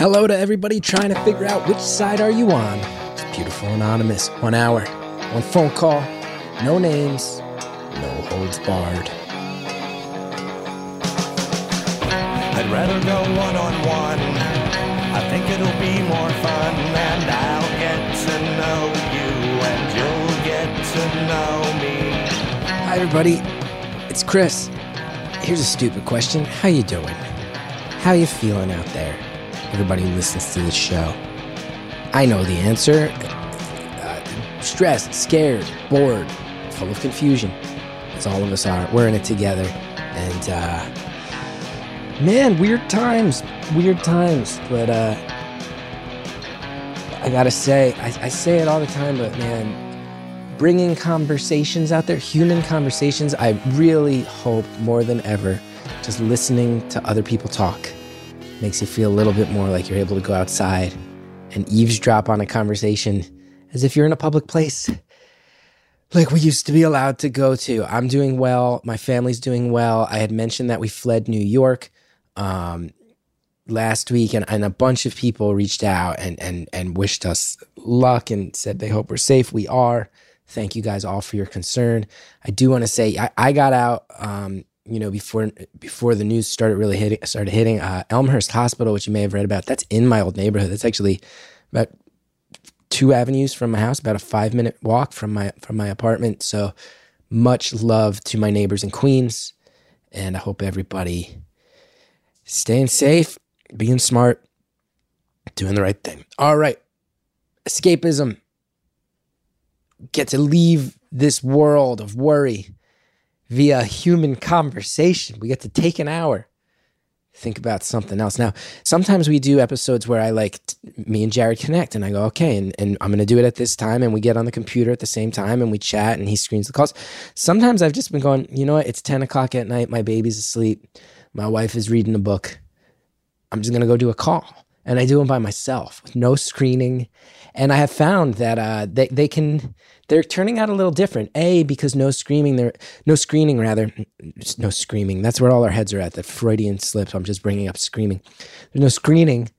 Hello to everybody trying to figure out which side are you on. It's beautiful anonymous. One hour, one phone call, no names, no holds barred. I'd rather go one on one. I think it'll be more fun, and I'll get to know you, and you'll get to know me. Hi everybody, it's Chris. Here's a stupid question. How you doing? How you feeling out there? Everybody who listens to this show. I know the answer. Uh, stressed, scared, bored, full of confusion. As all of us are. We're in it together. And uh man, weird times. Weird times. But uh I gotta say, I, I say it all the time, but man, bringing conversations out there, human conversations. I really hope more than ever, just listening to other people talk makes you feel a little bit more like you're able to go outside and eavesdrop on a conversation as if you're in a public place. Like we used to be allowed to go to. I'm doing well. My family's doing well. I had mentioned that we fled New York um, last week, and, and a bunch of people reached out and, and, and wished us luck and said they hope we're safe. We are. Thank you guys all for your concern. I do want to say I, I got out, um, you know, before before the news started really hitting started hitting uh, Elmhurst Hospital, which you may have read about. That's in my old neighborhood. That's actually about two avenues from my house, about a five minute walk from my from my apartment. So much love to my neighbors in Queens, and I hope everybody staying safe, being smart, doing the right thing. All right, escapism get to leave this world of worry via human conversation. We get to take an hour, think about something else. Now, sometimes we do episodes where I like t- me and Jared connect and I go, okay, and, and I'm going to do it at this time. And we get on the computer at the same time and we chat and he screens the calls. Sometimes I've just been going, you know what? It's 10 o'clock at night. My baby's asleep. My wife is reading a book. I'm just going to go do a call. And I do them by myself with no screening. And I have found that uh, they, they can they're turning out a little different. A because no screaming, there no screening rather, no screaming. That's where all our heads are at. The Freudian slip. I'm just bringing up screaming. There's no screening,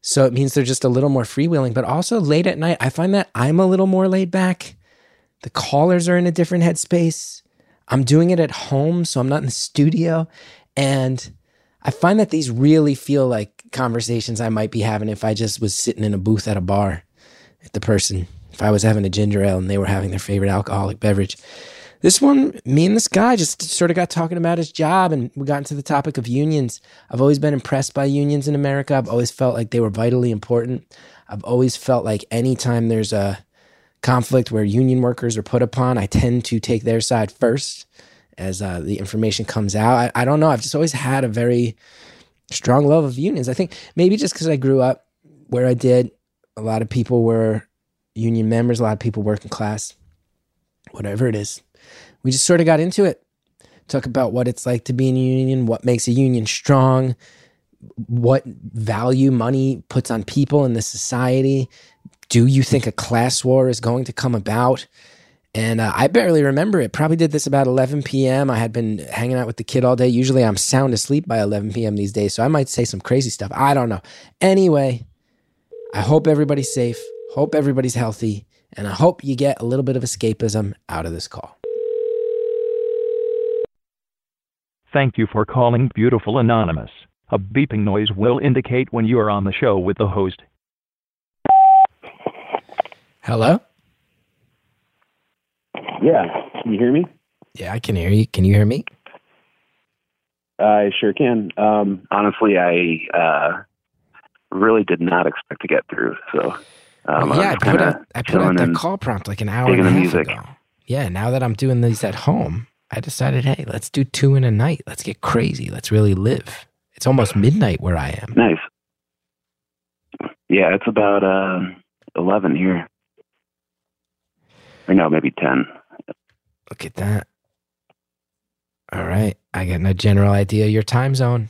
so it means they're just a little more freewheeling. But also late at night, I find that I'm a little more laid back. The callers are in a different headspace. I'm doing it at home, so I'm not in the studio, and I find that these really feel like conversations I might be having if I just was sitting in a booth at a bar at the person if I was having a ginger ale and they were having their favorite alcoholic beverage. This one, me and this guy just sort of got talking about his job and we got into the topic of unions. I've always been impressed by unions in America. I've always felt like they were vitally important. I've always felt like anytime there's a conflict where union workers are put upon, I tend to take their side first as uh, the information comes out. I, I don't know. I've just always had a very strong love of unions. I think maybe just because I grew up where I did, a lot of people were union members, a lot of people working class, whatever it is. We just sort of got into it. Talk about what it's like to be in a union, what makes a union strong, what value money puts on people in the society. Do you think a class war is going to come about? And uh, I barely remember it. Probably did this about 11 p.m. I had been hanging out with the kid all day. Usually I'm sound asleep by 11 p.m. these days, so I might say some crazy stuff. I don't know. Anyway, I hope everybody's safe. Hope everybody's healthy. And I hope you get a little bit of escapism out of this call. Thank you for calling Beautiful Anonymous. A beeping noise will indicate when you are on the show with the host. Hello? Yeah, can you hear me? Yeah, I can hear you. Can you hear me? I sure can. Um, honestly, I uh, really did not expect to get through. So, um, yeah, I put out, I put out that call prompt like an hour and a half music. ago. Yeah, now that I'm doing these at home, I decided, hey, let's do two in a night. Let's get crazy. Let's really live. It's almost midnight where I am. Nice. Yeah, it's about uh, eleven here. Or no, maybe ten. Look at that. All right. I get a general idea of your time zone.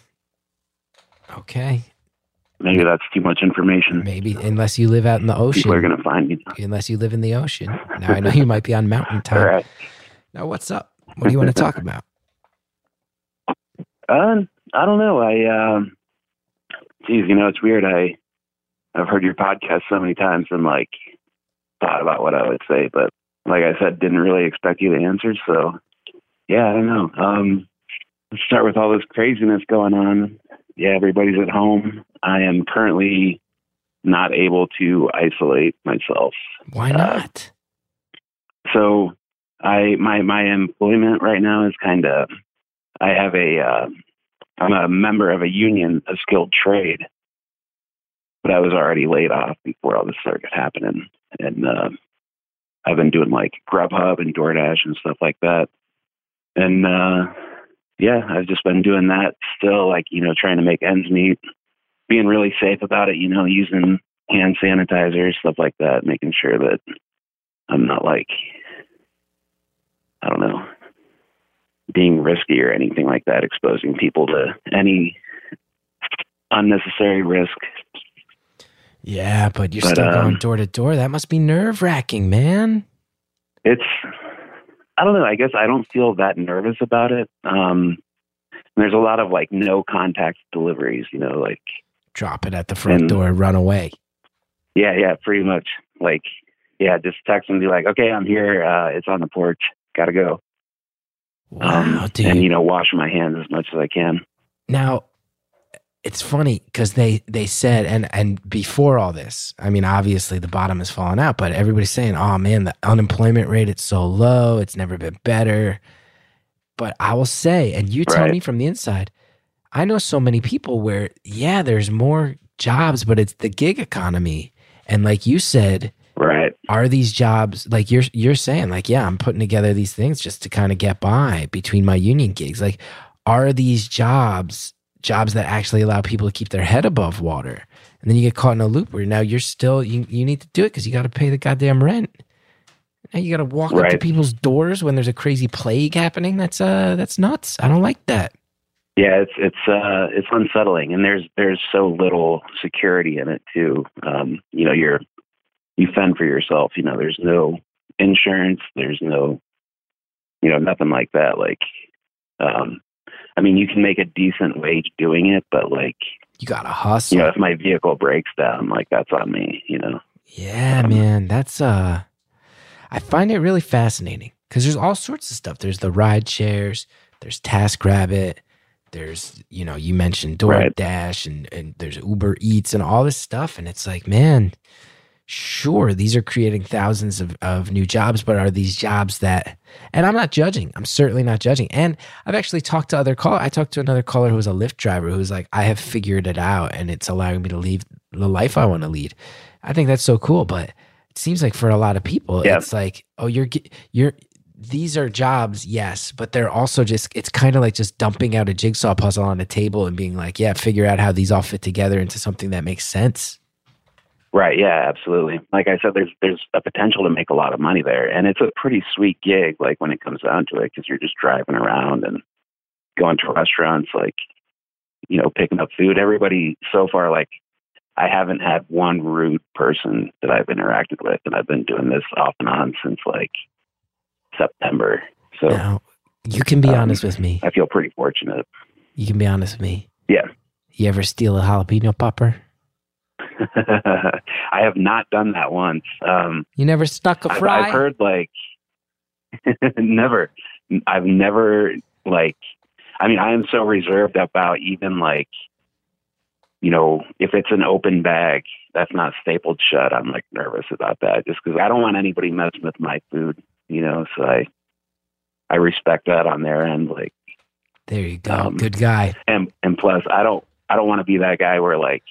Okay. Maybe that's too much information. Maybe, unless you live out in the ocean. People are gonna find me. Unless you live in the ocean. Now I know you might be on mountain time. All right. Now, what's up? What do you want to talk about? Uh, I don't know. I um, geez, you know, it's weird. I I've heard your podcast so many times and like thought about what I would say, but like I said, didn't really expect you to answer. So yeah, I don't know. Um, let's start with all this craziness going on. Yeah, everybody's at home. I am currently not able to isolate myself. Why Uh, not? So I my my employment right now is kind of I have a uh, I'm a member of a union, a skilled trade, but I was already laid off before all this started happening, and uh, I've been doing like Grubhub and DoorDash and stuff like that, and uh, yeah, I've just been doing that still, like you know, trying to make ends meet, being really safe about it, you know, using hand sanitizer, stuff like that, making sure that I'm not like I don't know being risky or anything like that, exposing people to any unnecessary risk. Yeah, but you're But, still going um, door to door. That must be nerve wracking, man. It's I don't know. I guess I don't feel that nervous about it. Um, there's a lot of like no contact deliveries, you know, like Drop it at the front And- door, run away. yeah, yeah, pretty much. Like yeah, just text and be like, okay, I'm here. Uh, it's on the porch. Gotta go. Wow, Um, dude. and you know, wash my hands as much as I can. Now, it's funny because they they said and and before all this, I mean, obviously the bottom has fallen out, but everybody's saying, "Oh man, the unemployment rate it's so low. It's never been better." But I will say, and you tell Right. me from the inside, I know so many people where yeah, there's more jobs, but it's the gig economy, and like you said, Right. are these jobs like you're you're saying like yeah i'm putting together these things just to kind of get by between my union gigs. Like are these jobs jobs that actually allow people to keep their head above water? And then you get caught in a loop where now you're still you, you need to do it because you got to pay the goddamn rent. Now you got to walk up to people's doors when there's a crazy plague happening. That's uh that's nuts. I don't like that Yeah, it's it's uh it's unsettling, and there's there's so little security in it too. Um, you know, you're you fend for yourself. You know, there's no insurance, there's no, you know, nothing like that. Like, um, I mean, you can make a decent wage doing it, but like, you gotta hustle you know, if my vehicle breaks down, like that's on me. You know, Yeah, Um, man, that's uh I find it really fascinating cuz there's all sorts of stuff. There's the ride shares, there's TaskRabbit, there's you know, you mentioned Right. DoorDash and and there's Uber Eats and all this stuff and it's like, man, sure, these are creating thousands of, of new jobs, but are these jobs that and I'm not judging. I'm certainly not judging. And I've actually talked to other call I talked to another caller who was a Lyft driver who's like, I have figured it out and it's allowing me to lead the life I want to lead. I think that's so cool, but it seems like for a lot of people, Yeah. it's like, oh, you're you're these are jobs, yes, but they're also just it's kind of like just dumping out a jigsaw puzzle on a table and being like, yeah, figure out how these all fit together into something that makes sense. Right. Yeah, absolutely. Like I said, there's there's a potential to make a lot of money there, and it's a pretty sweet gig. Like when it comes down to it, because you're just driving around and going to restaurants, like you know, picking up food. Everybody so far, like I haven't had one rude person that I've interacted with, and I've been doing this off and on since like September. So Now, you can be Um, honest with me. I feel pretty fortunate. You can be honest with me. Yeah. You ever steal a jalapeno popper? I have not done that once. Um, You never stuck a I've, fry? I've heard like never. I've never like. I mean, I am so reserved about even like, you know, if it's an open bag that's not stapled shut, I'm like nervous about that just because I don't want anybody messing with my food. You know, so I I respect that on their end. Like, there you go. um, Good guy. and and plus, I don't I don't want to be that guy where like.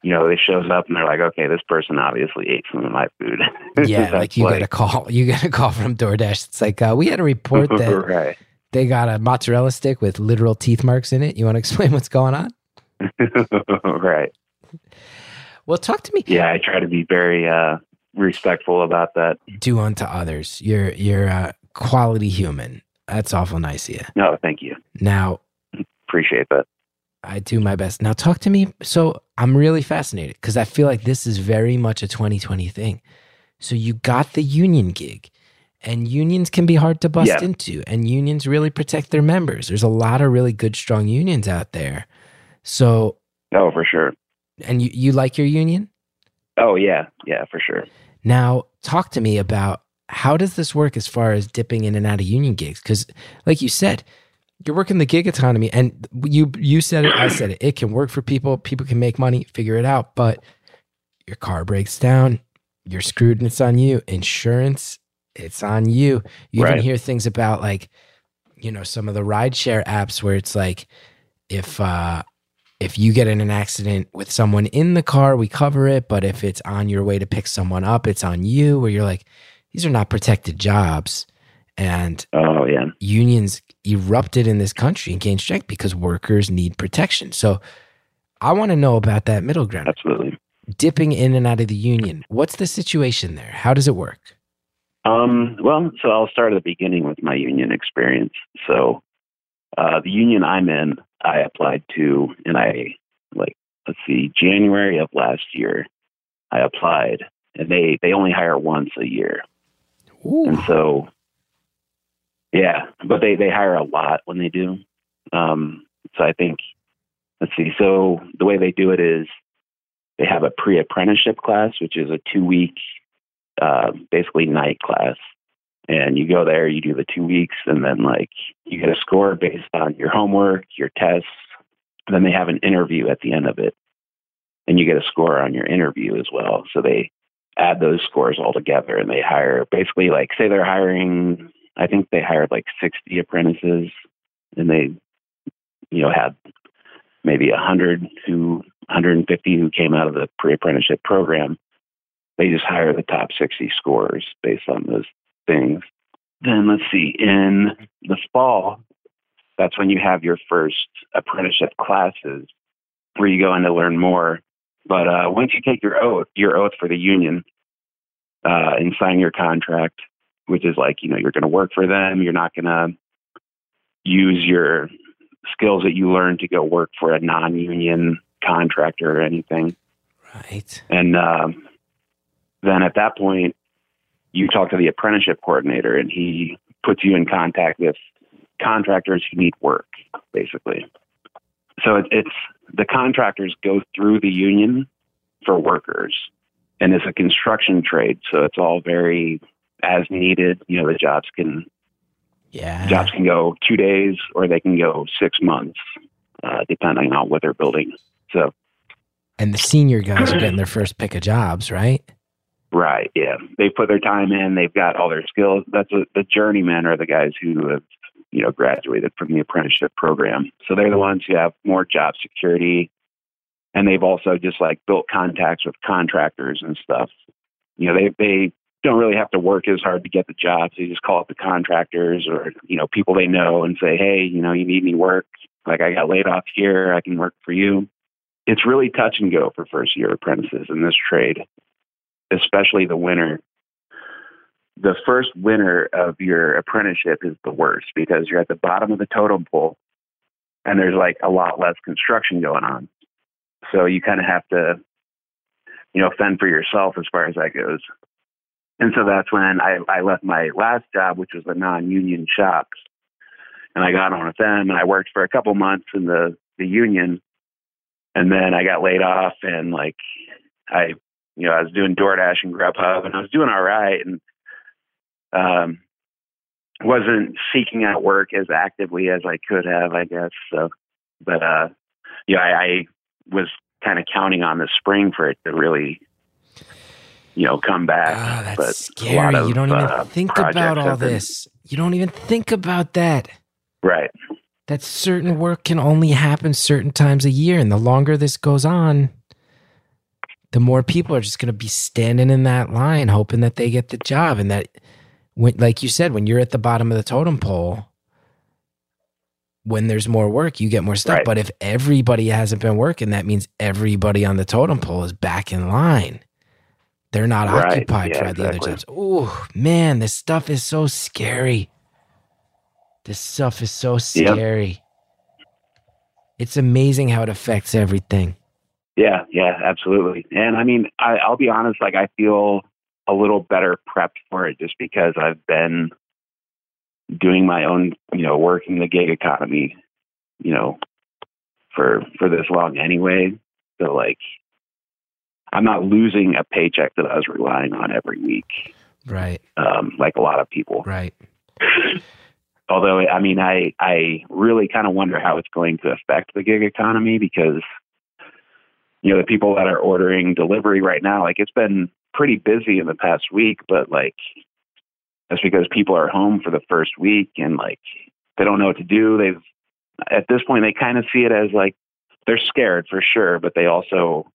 You know, it shows up and they're like, okay, this person obviously ate some of my food. Yeah, like you get a call. You get a call from DoorDash. It's like uh, we had a report that right. they got a mozzarella stick with literal teeth marks in it. You want to explain what's going on? right. Well, talk to me. Yeah, I try to be very uh, respectful about that. Do unto others. You're you're a quality human. That's awful nice of you. No, thank you. Now Appreciate that. I do my best. Now talk to me. So I'm really fascinated because I feel like this is very much a 2020 thing. So you got the union gig, and unions can be hard to bust Yeah. into, and unions really protect their members. There's a lot of really good, strong unions out there. So Oh, for sure. And you, you like your union? Oh yeah, yeah, for sure. Now, talk to me about how does this work as far as dipping in and out of union gigs? Because, like you said, you're working the gig economy, and you you said it, I said it. It can work for people. People can make money, figure it out. But your car breaks down, you're screwed, and it's on you. Insurance, it's on you. You Right. even hear things about like, you know, some of the rideshare apps where it's like, if uh if you get in an accident with someone in the car, we cover it. But if it's on your way to pick someone up, it's on you. Where you're like, these are not protected jobs, and Oh yeah, unions erupted in this country and gained strength because workers need protection. So I want to know about that middle ground, absolutely. dipping in and out of the union. What's the situation there? How does it work? Um, well, so I'll start at the beginning with my union experience. So, uh, the union I'm in, I applied to, and I like let's see, January of last year, I applied, and they they only hire once a year, Ooh. and so yeah, but they they hire a lot when they do. Um, so I think let's see. So the way they do it is they have a pre-apprenticeship class, which is a two-week, uh, basically night class, and you go there, you do the two weeks, and then like you get a score based on your homework, your tests. Then they have an interview at the end of it, and you get a score on your interview as well. So they add those scores all together, and they hire basically like say they're hiring. I think they hired like 60 apprentices, and they, you know, had maybe 100 who 150 who came out of the pre-apprenticeship program. They just hire the top 60 scorers based on those things. Then let's see, in the fall, that's when you have your first apprenticeship classes where you go in to learn more. But uh, once you take your oath, your oath for the union, uh, and sign your contract, which is like, you know, you're going to work for them, you're not going to use your skills that you learned to go work for a non union contractor or anything. Right. And um, then at that point, you talk to the apprenticeship coordinator, and he puts you in contact with contractors who need work, basically. So it, it's the contractors go through the union for workers, and it's a construction trade, so it's all very as needed. You know, the jobs can Yeah. jobs can go two days or they can go six months, uh, depending on what they're building. So And the senior guys are getting their first pick of jobs, right? Right. Yeah. They put their time in. They've got all their skills. That's what the journeymen are the guys who have, you know, graduated from the apprenticeship program. So they're the ones who have more job security. And they've also just like built contacts with contractors and stuff. You know, they, they don't really have to work as hard to get the jobs. They just call up the contractors or, you know, people they know and say, Hey, you know, you need me work. Like I got laid off here. I can work for you. It's really touch and go for first year apprentices in this trade especially the winter. The first winter of your apprenticeship is the worst because you're at the bottom of the totem pole and there's like a lot less construction going on. So you kind of have to, you know, fend for yourself as far as that goes. And so that's when I, I left my last job, which was a non union shop. And I got on with them and I worked for a couple months in the, the union. And then I got laid off and like I you know, I was doing DoorDash and Grubhub, and I was doing all right, and um, wasn't seeking out work as actively as I could have, I guess. So, but uh, yeah, I, I was kind of counting on the spring for it to really, you know, come back. Ah, that's but scary. of, you don't even uh, think about all this. You don't even think about that. Right. That certain work can only happen certain times a year. And the longer this goes on, the more people are just going to be standing in that line hoping that they get the job. And that, when, like you said, when you're at the bottom of the totem pole, when there's more work, you get more stuff. Right. But if everybody hasn't been working, that means everybody on the totem pole is back in line. They're not Right. occupied Yeah, by the other exactly. jobs. Oh man, this stuff is so scary. This stuff is so scary. It's amazing how it affects everything. Yeah, yeah, absolutely. And I mean, I, I'll be honest, like I feel a little better prepped for it just because I've been doing my own, you know, working the gig economy, you know, for for this long anyway. So like I'm not losing a paycheck that I was relying on every week, Right. um, like a lot of people. Right. Although, I mean, I I really kind of wonder how it's going to affect the gig economy because you know the people that are ordering delivery right now, like it's been pretty busy in the past week, but like that's because people are home for the first week and like they don't know what to do. They've at this point they kind of see it as like they're scared for sure, but they also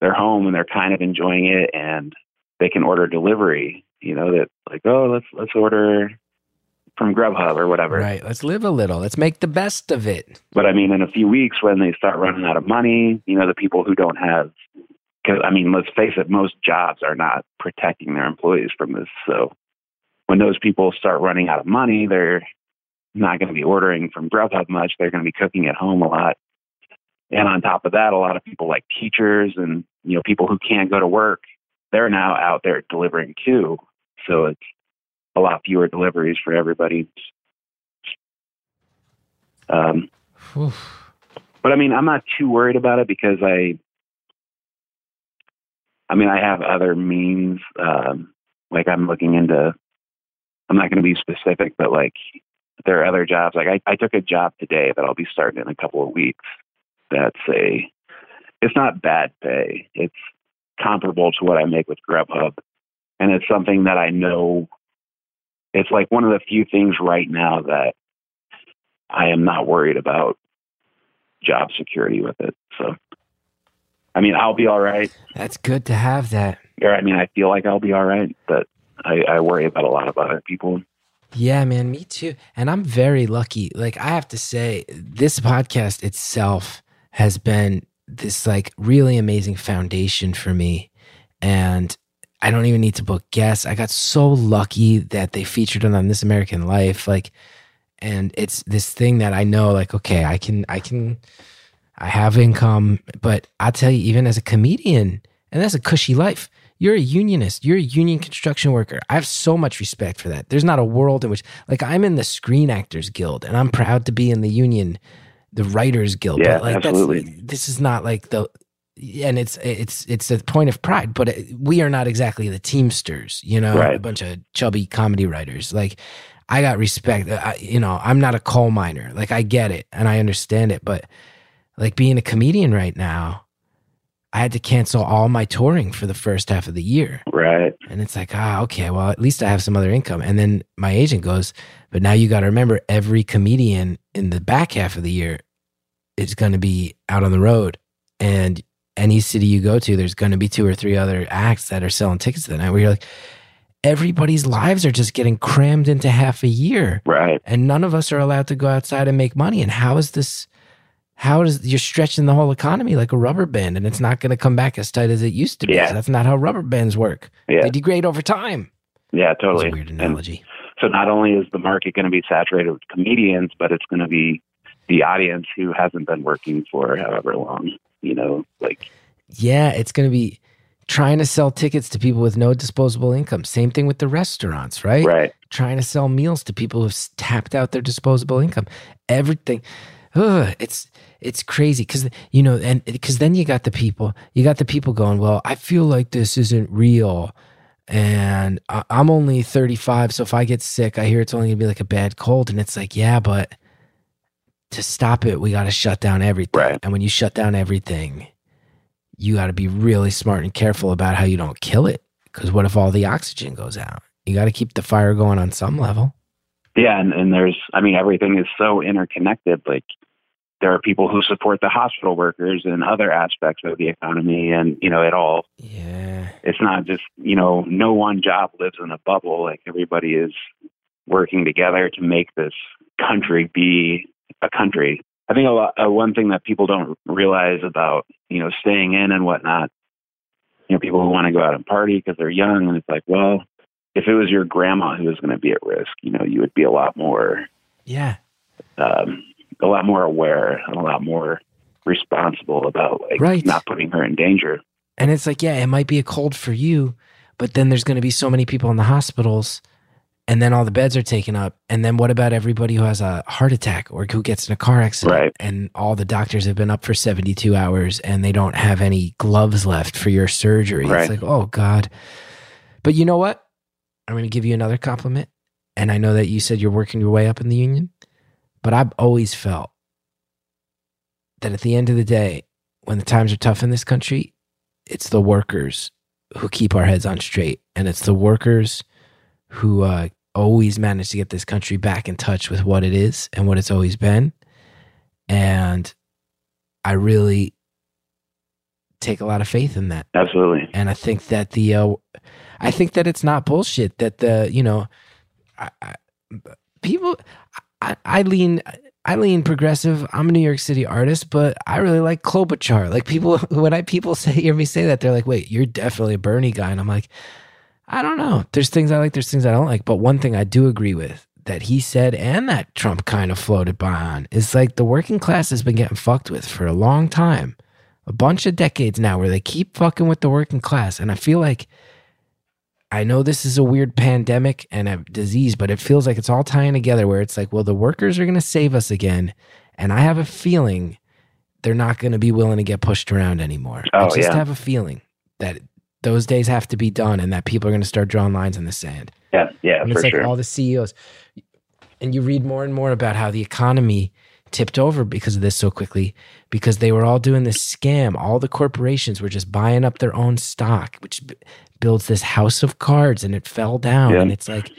they're home and they're kind of enjoying it and they can order delivery. You know that like oh let's let's order from Grubhub or whatever. Right. Let's live a little. Let's make the best of it. But I mean, in a few weeks when they start running out of money, you know, the people who don't have, because I mean, let's face it, most jobs are not protecting their employees from this. So when those people start running out of money, they're not going to be ordering from Grubhub much. They're going to be cooking at home a lot. And on top of that, a lot of people like teachers and, you know, people who can't go to work, they're now out there delivering too. So it's a lot fewer deliveries for everybody. Um, but I mean, I'm not too worried about it because I, I mean, I have other means. Um, like I'm looking into. I'm not going to be specific, but like there are other jobs. Like I, I took a job today that I'll be starting in a couple of weeks. That's a. It's not bad pay. It's comparable to what I make with Grubhub, and it's something that I know. It's like one of the few things right now that I am not worried about job security with it. So, I mean, I'll be all right. That's good to have that. Or, I mean, I feel like I'll be all right, but I, I worry about a lot of other people. Yeah, man, me too. And I'm very lucky. Like I have to say, this podcast itself has been this like really amazing foundation for me. And I don't even need to book guests. I got so lucky that they featured it on This American Life. Like, and it's this thing that I know, like, okay, I can, I can, I have income, but I'll tell you, even as a comedian, and that's a cushy life. You're a unionist. You're a union construction worker. I have so much respect for that. There's not a world in which, like, I'm in the Screen Actors Guild, and I'm proud to be in the union, the Writers Guild. Yeah, but like, absolutely. That's, this is not like the, and it's it's it's a point of pride. But it, we are not exactly the Teamsters. You know, Right. a bunch of chubby comedy writers. Like, I got respect. I, you know, I'm not a coal miner. Like, I get it and I understand it, but like being a comedian right now. I had to cancel all my touring for the first half of the year. Right. And it's like, ah, okay, well, at least I have some other income. And then my agent goes, but now you got to remember every comedian in the back half of the year is going to be out on the road. And any city you go to, there's going to be two or three other acts that are selling tickets to the night where you're like, everybody's lives are just getting crammed into half a year Right. and none of us are allowed to go outside and make money. And how is this? How is you're stretching the whole economy like a rubber band, and it's not going to come back as tight as it used to be? Yeah. That's not how rubber bands work. Yeah. They degrade over time. Yeah, totally. weird And analogy. so not only is the market going to be saturated with comedians, but it's going to be the audience who hasn't been working for however long. You know, like Yeah, it's going to be trying to sell tickets to people with no disposable income. Same thing with the restaurants, right? right. Trying to sell meals to people who've tapped out their disposable income. Everything. Ugh, it's it's crazy because you know, and because then you got the people, you got the people going. Well, I feel like this isn't real, and I, I'm only 35, so if I get sick, I hear it's only gonna be like a bad cold, and it's like, yeah, but to stop it, we got to shut down everything. Right. And when you shut down everything, you got to be really smart and careful about how you don't kill it. Because what if all the oxygen goes out? You got to keep the fire going on some level. Yeah, and, and there's, I mean, everything is so interconnected. Like, there are people who support the hospital workers and other aspects of the economy, and you know, it all. Yeah. It's not just you know, no one job lives in a bubble. Like everybody is working together to make this country be a country. I think a lot, uh, one thing that people don't realize about you know staying in and whatnot. You know, people who want to go out and party because they're young, and it's like, well, if it was your grandma who was going to be at risk, you know, you would be a lot more Yeah. um, a lot more aware and a lot more responsible about like Right. not putting her in danger. And it's like, yeah, it might be a cold for you, but then there's going to be so many people in the hospitals and then all the beds are taken up. And then what about everybody who has a heart attack or who gets in a car accident? Right. and all the doctors have been up for 72 hours and they don't have any gloves left for your surgery. Right. it's like oh god. But you know what? I'm going to give you another compliment. And i know that you said you're working your way up in the union but i've always felt that at the end of the day when the times are tough in this country it's the workers who keep our heads on straight. And it's the workers who uh, always managed to get this country back in touch with what it is and what it's always been. And I really take a lot of faith in that. Absolutely. And I think that the, uh, I think that it's not bullshit that the, you know, I, I, people, I, I lean, I lean progressive. I'm a New York City artist, but I really like Klobuchar. Like people, when I people say hear me say that, they're like, "Wait, you're definitely a Bernie guy," and I'm like, I don't know. There's things I like, there's things I don't like. But one thing I do agree with that he said and that Trump kind of floated by on is like the working class has been getting fucked with for a long time, a bunch of decades now, where they keep fucking with the working class. And I feel like I know this is a weird pandemic and a disease, but it feels like it's all tying together where it's like, well, the workers are going to save us again. And I have a feeling they're not going to be willing to get pushed around anymore. I Oh, just yeah. have a feeling that those days have to be done and that people are going to start drawing lines in the sand. Yeah, yeah, And for it's like sure. all the CEOs. And you read more and more about how the economy tipped over because of this so quickly because they were all doing this scam. All the corporations were just buying up their own stock, which b- builds this house of cards and it fell down. Yeah. And it's like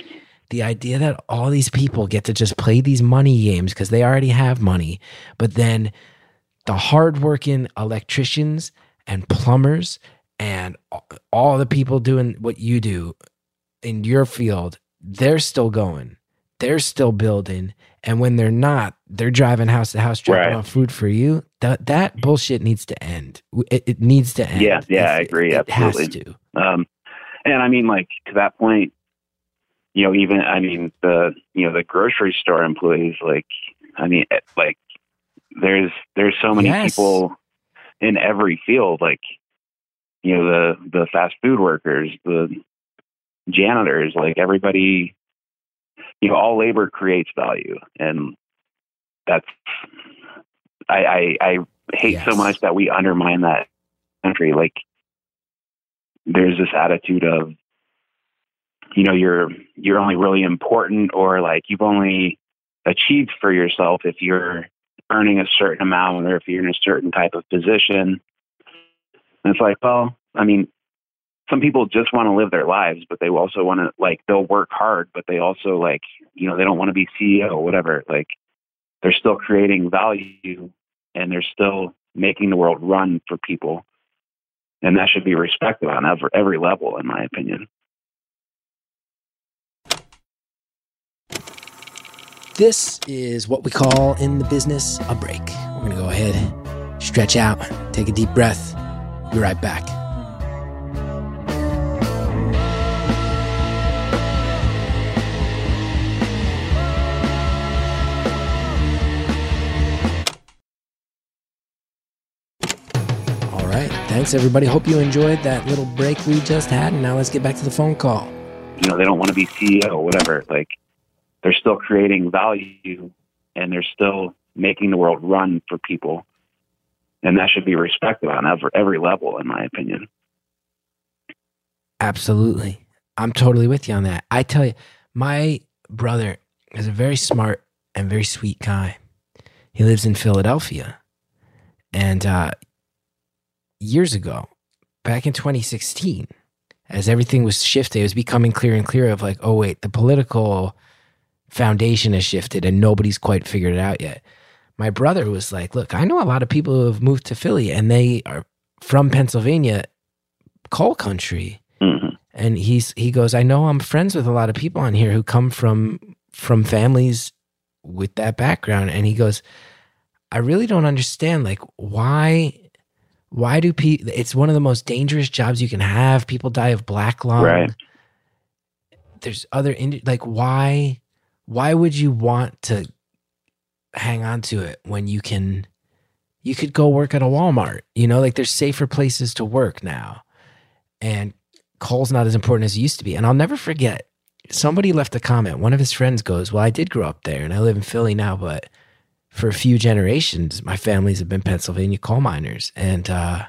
the idea that all these people get to just play these money games because they already have money, but then the hardworking electricians and plumbers and all the people doing what you do in your field, they're still going. They're still building. And when they're not, they're driving house to house, dropping Right. off food for you. That that bullshit needs to end. It, it needs to end. Yeah, yeah, I It- agree, It has absolutely. to. Um, and I mean, like to that point, you know, even I mean the you know the grocery store employees, like I mean, eh, like there's there's so many Yes. people in every field, like you know the the fast food workers, the janitors, like everybody, you know, all labor creates value, and that's I I, I hate so much that we undermine that country, like there's this attitude of you know you're you're only really important or like you've only achieved for yourself if you're earning a certain amount or if you're in a certain type of position. And it's like well i mean some people just want to live their lives but they also want to like they'll work hard but they also like you know they don't want to be ceo or whatever like they're still creating value and they're still making the world run for people and that should be respected on every, every level, in my opinion. This is what we call in the business a break. We're to go ahead, stretch out, take a deep breath. Be right back. Right. Thanks, everybody. Hope you enjoyed that little break we just had. And now let's get back to the phone call. You know, they don't want to be CEO or whatever. Like, they're still creating value and they're still making the world run for people. And that should be respected on every, every level, in my opinion. Absolutely. I'm totally with you on that. I tell you, my brother is a very smart and very sweet guy. He lives in Philadelphia. And uh, years ago, back in 2016, as everything was shifting, it was becoming clear and clear of like, oh, wait, the political foundation has shifted and nobody's quite figured it out yet. My brother was like, look, I know a lot of people who have moved to Philly and they are from Pennsylvania, coal country. Hmm and he's he goes i know i'm friends with a lot of people on here who come from from families with that background. And he goes i really don't understand like why why do people it's one of the most dangerous jobs you can have people die of black lung Right. there's other indi- like why why would you want to hang on to it when you can you could go work at a walmart you know like there's safer places to work now and coal's not as important as it used to be. And I'll never forget somebody left a comment. One of his friends goes, Well, I did grow up there and I live in Philly now, but for a few generations, my families have been Pennsylvania coal miners. And uh,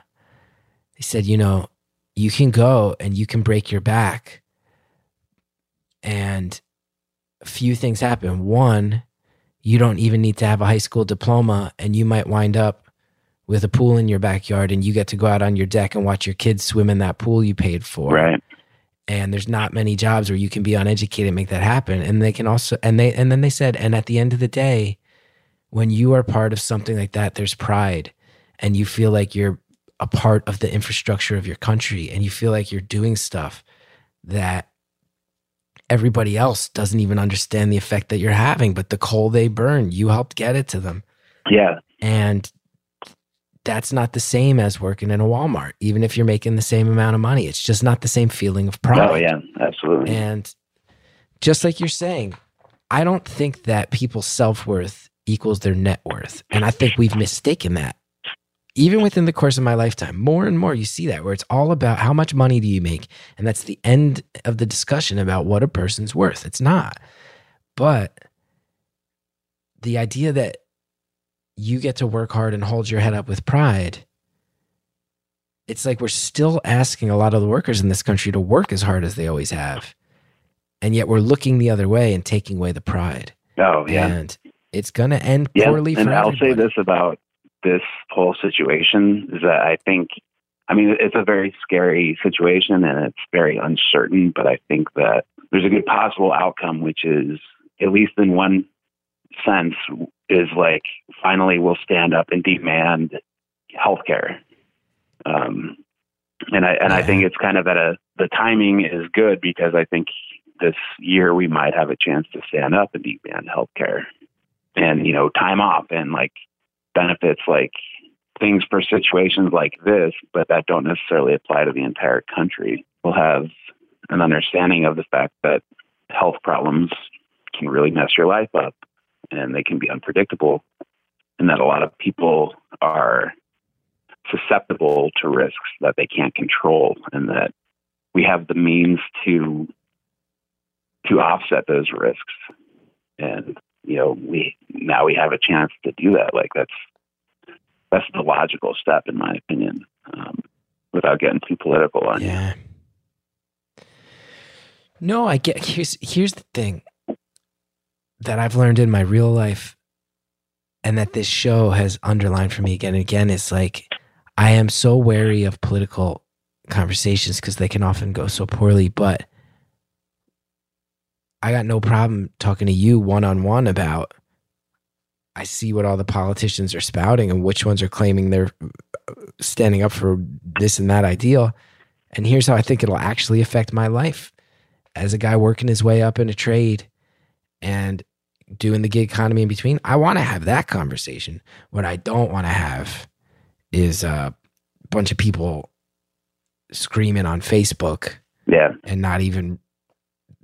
they said, You know, you can go and you can break your back. And a few things happen. One, you don't even need to have a high school diploma, and you might wind up with a pool in your backyard and you get to go out on your deck and watch your kids swim in that pool you paid for Right. and there's not many jobs where you can be uneducated and make that happen and they can also and they and then they said and at the end of the day when you are part of something like that there's pride and you feel like you're a part of the infrastructure of your country and you feel like you're doing stuff that everybody else doesn't even understand the effect that you're having but the coal they burn you helped get it to them Yeah. and that's not the same as working in a Walmart, even if you're making the same amount of money. It's just not the same feeling of pride. Oh yeah. Absolutely. And just like you're saying, I don't think that people's self worth equals their net worth. And I think we've mistaken that. Even within the course of my lifetime, more and more you see that where it's all about how much money do you make? And that's the end of the discussion about what a person's worth. It's not. But the idea that you get to work hard and hold your head up with pride, it's like we're still asking a lot of the workers in this country to work as hard as they always have. And yet we're looking the other way and taking away the pride. oh yeah. And it's going to end Yeah, poorly for and I'll say this about this whole situation is that I think, I mean, it's a very scary situation and it's very uncertain, but I think that there's a good possible outcome, which is, at least in one sense, is like finally we'll stand up and demand healthcare. Um, and I and I think it's kind of at a the timing is good because I think this year we might have a chance to stand up and demand healthcare and you know time off and like benefits like things for situations like this but that don't necessarily apply to the entire country. We'll have an understanding of the fact that health problems can really mess your life up and they can be unpredictable and that a lot of people are susceptible to risks that they can't control and that we have the means to to offset those risks. And you know we now we have a chance to do that like that's that's the logical step in my opinion um, without getting too political on Yeah. No, I get here's here's the thing that I've learned in my real life and that this show has underlined for me again and again is like I am so wary of political conversations because they can often go so poorly, but I got no problem talking to you one on one about I see what all the politicians are spouting and which ones are claiming they're uh, standing up for this and that ideal. And here's how I think it'll actually affect my life as a guy working his way up in a trade and doing the gig economy in between. I want to have that conversation. What I don't want to have is a bunch of people screaming on Facebook yeah and not even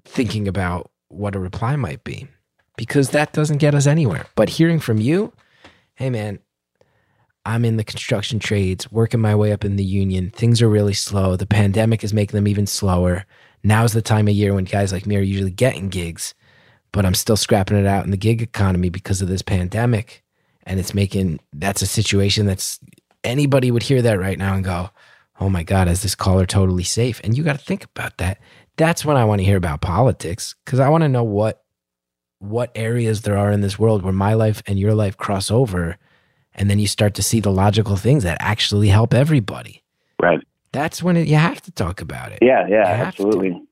thinking about what a reply might be because that doesn't get us anywhere. But hearing from you, hey man, I'm in the construction trades, working my way up in the union. Things are really slow. The pandemic is making them even slower. Now's the time of year when guys like me are usually getting gigs, but I'm still scrapping it out in the gig economy because of this pandemic. And it's making that's a situation that's anybody would hear that right now and go, oh my God, is this caller totally safe? And you got to think about that. That's when I want to hear about politics because I want to know what what areas there are in this world where my life and your life cross over, and then you start to see the logical things that actually help everybody. right That's when it, you have to talk about it. yeah yeah have to. absolutely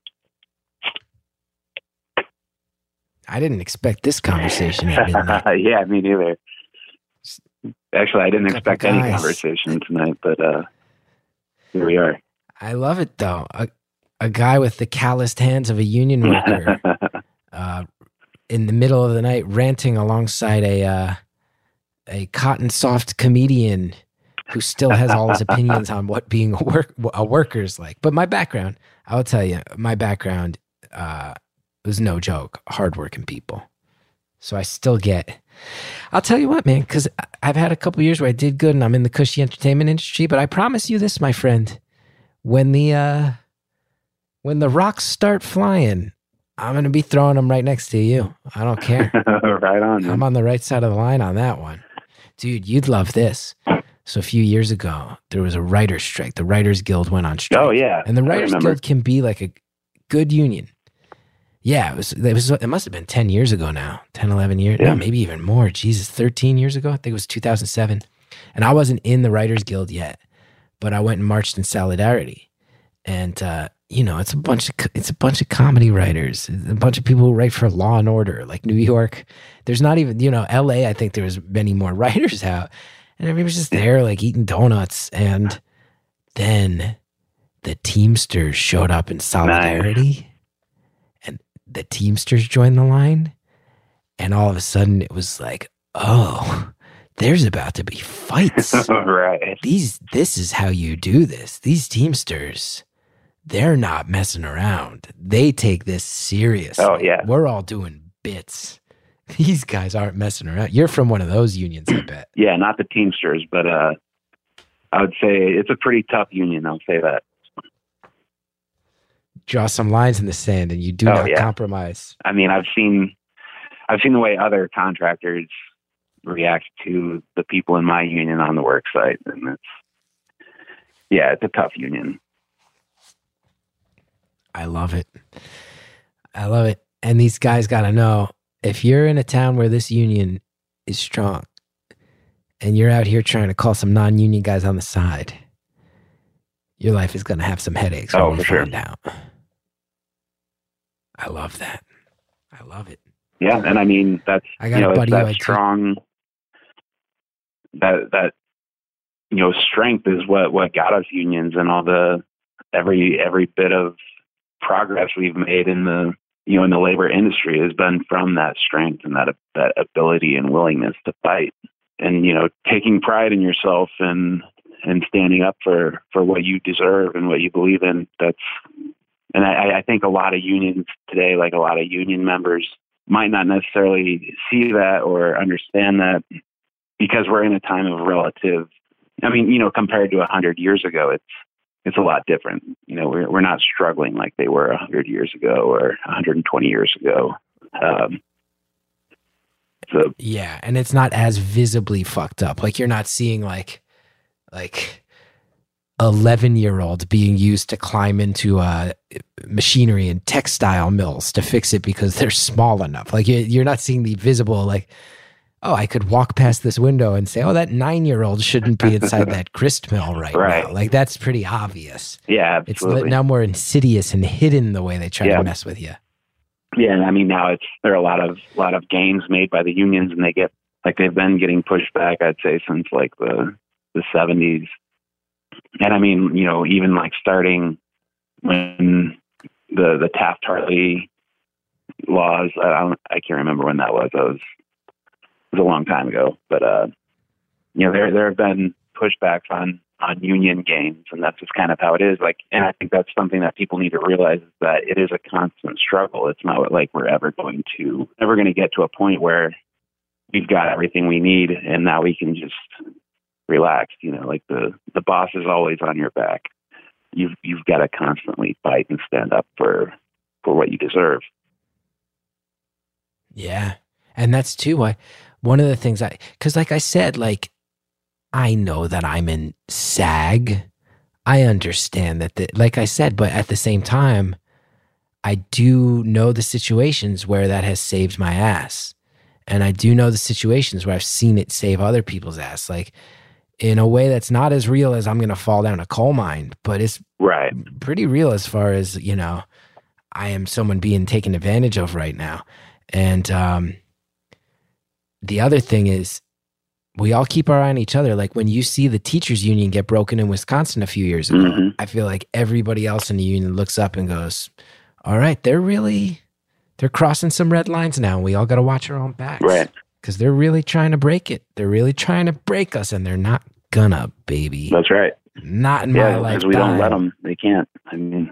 I didn't expect this conversation yeah me neither actually i didn't expect any conversation tonight but uh here we are I love it though. A, a guy with the calloused hands of a union worker uh, in the middle of the night ranting alongside a uh, a cotton soft comedian who still has all his opinions on what being a work a worker is like. But my background, I will tell you, my background uh, was no joke. Hardworking people. So I still get. I'll tell you what, man, because I've had a couple years where I did good, and I'm in the cushy entertainment industry. But I promise you this, my friend, when the uh, when the rocks start flying, I'm going to be throwing them right next to you. I don't care. right on. I'm on the right side of the line on that one. Dude, you'd love this. So a few years ago, there was a writer's strike. The Writers Guild went on strike. Oh yeah. And the Writers. Guild can be like a good union. Yeah, it was, it was it must have been 10 years ago now. 10, 11 years. Yeah. No, maybe even more. Jesus, 13 years ago. I think it was 2007. And I wasn't in the Writers Guild yet, but I went and marched in solidarity. And uh, you know, it's a bunch of it's a bunch of comedy writers, a bunch of people who write for Law and Order, like New York. There's not even, you know, LA, I think there was many more writers out. And everybody's just there like eating donuts and then the Teamsters showed up in solidarity, and the Teamsters joined the line, and all of a sudden it was like, oh, there's about to be fights. right. These, this is how you do this. These Teamsters, they're not messing around. They take this serious. Oh, yeah. we're all doing bits. These guys aren't messing around. You're from one of those unions, I bet. Yeah, not the Teamsters, but uh, I would say it's a pretty tough union. I'll say that. Draw some lines in the sand, and you do Oh, not yeah. compromise. I mean, I've seen, I've seen the way other contractors react to the people in my union on the work site, and it's, yeah, it's a tough union. I love it. I love it. And these guys got to know if you're in a town where this union is strong and you're out here trying to call some non union guys on the side, your life is going to have some headaches. Oh, for sure. out. I love that. I love it. Yeah, and I mean that's I got you know a buddy that strong that that you know strength is what what got us unions and all the every every bit of progress we've made in the you know in the labor industry has been from that strength and that that ability and willingness to fight. And you know taking pride in yourself and and standing up for for what you deserve and what you believe in that's and I, I think a lot of unions today like a lot of union members might not necessarily see that or understand that because we're in a time of relative I mean, you know, compared to a hundred years ago, it's it's a lot different. You know, we're we're not struggling like they were a hundred years ago or 120 years ago. Um, so Yeah, and it's not as visibly fucked up. Like you're not seeing like like 11 year olds being used to climb into uh machinery and textile mills to fix it because they're small enough. Like you're not seeing the visible like oh, I could walk past this window and say, "Oh, that 9-year-old shouldn't be inside that grist mill right, Right. now." Like that's pretty obvious. yeah, It's now more insidious and hidden the way they try Yeah. to mess with you. Yeah, and I mean now it's there are a lot of lot of gains made by the unions, and they get like they've been getting pushed back. I'd say since like the the seventies, and I mean you know even like starting when the the Taft Hartley laws. I don't, I can't remember when that was. I was was a long time ago, but uh, you know there there have been pushbacks on on union gains, and that's just kind of how it is. Like, and I think that's something that people need to realize is that it is a constant struggle. It's not like we're ever going to ever going to get to a point where we've got everything we need, and now we can just relax. You know, like the the boss is always on your back. You've you've got to constantly fight and stand up for for what you deserve. Yeah. And that's too why one of the things I, because like I said, like I know that I'm in SAG. I understand that, the, like I said, but at the same time, I do know the situations where that has saved my ass. And I do know the situations where I've seen it save other people's ass. Like in a way that's not as real as I'm going to fall down a coal mine, but it's Right. pretty real as far as you know i am someone being taken advantage of right now and um the other thing is we all keep our eye on each other like when you see the teachers union get broken in wisconsin a few years ago Mhm. i feel like everybody else in the union looks up and goes all right they're really they're crossing some red lines now we all got to watch our own backs Right. because they're really trying to break it they're really trying to break us and they're not gonna baby That's right. not in my yeah, life because we don't let them. They can't. I mean,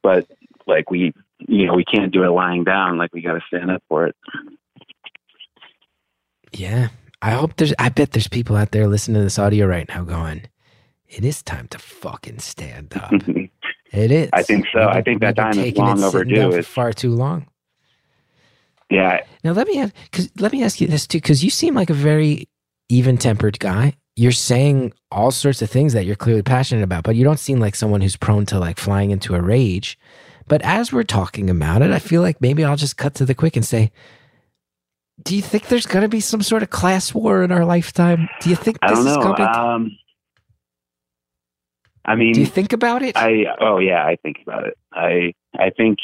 but like we, you know, we can't do it lying down. Like we got to stand up for it. Yeah. I hope there's, I bet there's people out there listening to this audio right now going, it is time to fucking stand up. It is. I think so. I think that time is long overdue. It's- far too long. Yeah, Now let me have because let me ask you this too because you seem like a very even-tempered guy. You're saying all sorts of things that you're clearly passionate about, but you don't seem like someone who's prone to like flying into a rage. But as we're talking about it, I feel like maybe I'll just cut to the quick and say, "Do you think there's going to be some sort of class war in our lifetime? Do you think this is coming? Um, I mean, Do you think about it? I oh yeah, I think about it. I I think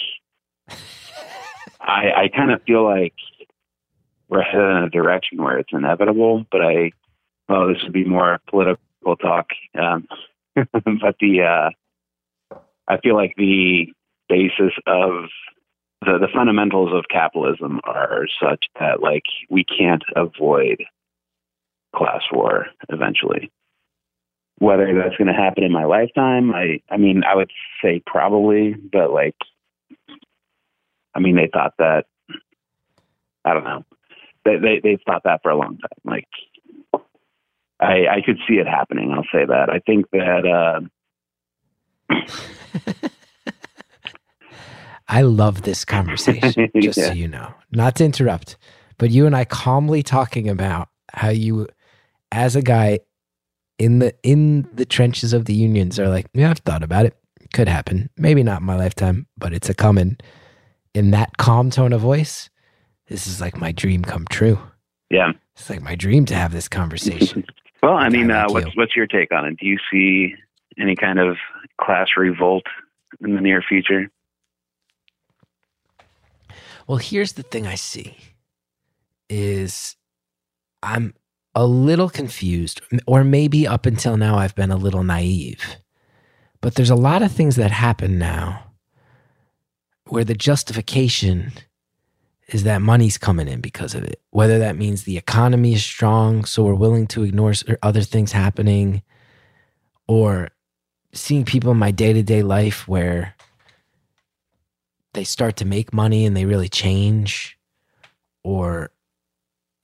I I kind of feel like we're headed in a direction where it's inevitable. But I well, this would be more political talk. Um, but the uh, I feel like the basis of the the fundamentals of capitalism are such that like we can't avoid class war eventually. Whether that's going to happen in my lifetime i i mean i would say probably but like i mean they thought that i don't know. They they they've thought that for a long time like i i could see it happening i'll say that. I think that uh I love this conversation, just Yeah. so you know. Not to interrupt, but you and I calmly talking about how you, as a guy in the in the trenches of the unions, are like, yeah, I've thought about it. Could happen. Maybe not in my lifetime, but it's a coming. In that calm tone of voice, this is like my dream come true. yeah It's like my dream to have this conversation. well I mean uh like what's you. what's your take on it do you see any kind of class revolt in the near future Well, here's the thing I see is I'm a little confused or maybe up until now I've been a little naive. But there's a lot of things that happen now where the justification is that money's coming in because of it. Whether that means the economy is strong so we're willing to ignore er, other things happening or seeing people in my day-to-day life where they start to make money and they really change or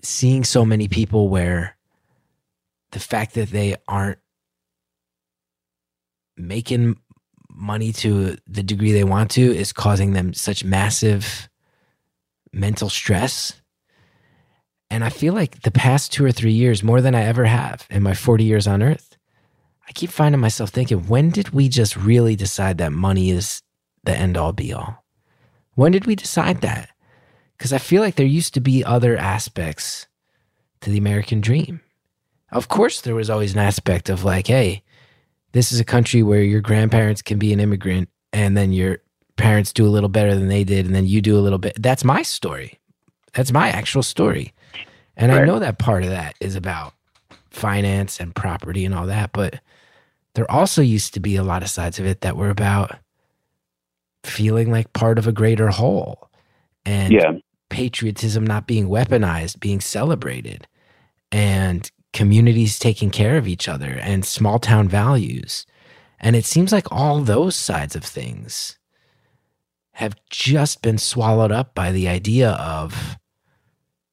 seeing so many people where the fact that they aren't making money to the degree they want to is causing them such massive mental stress. And i feel like the past 2 or 3 years more than i ever have in my 40 years on earth i keep finding myself thinking when did we just really decide that money is the end all be all when did we decide that? Because I feel like there used to be other aspects to the American dream. Of course, there was always an aspect of like, hey, this is a country where your grandparents can be an immigrant and then your parents do a little better than they did and then you do a little bit. That's my story. That's my actual story. And I know that part of that is about finance and property and all that, but there also used to be a lot of sides of it that were about feeling like part of a greater whole and yeah patriotism not being weaponized, being celebrated, and communities taking care of each other and small town values. And it seems like all those sides of things have just been swallowed up by the idea of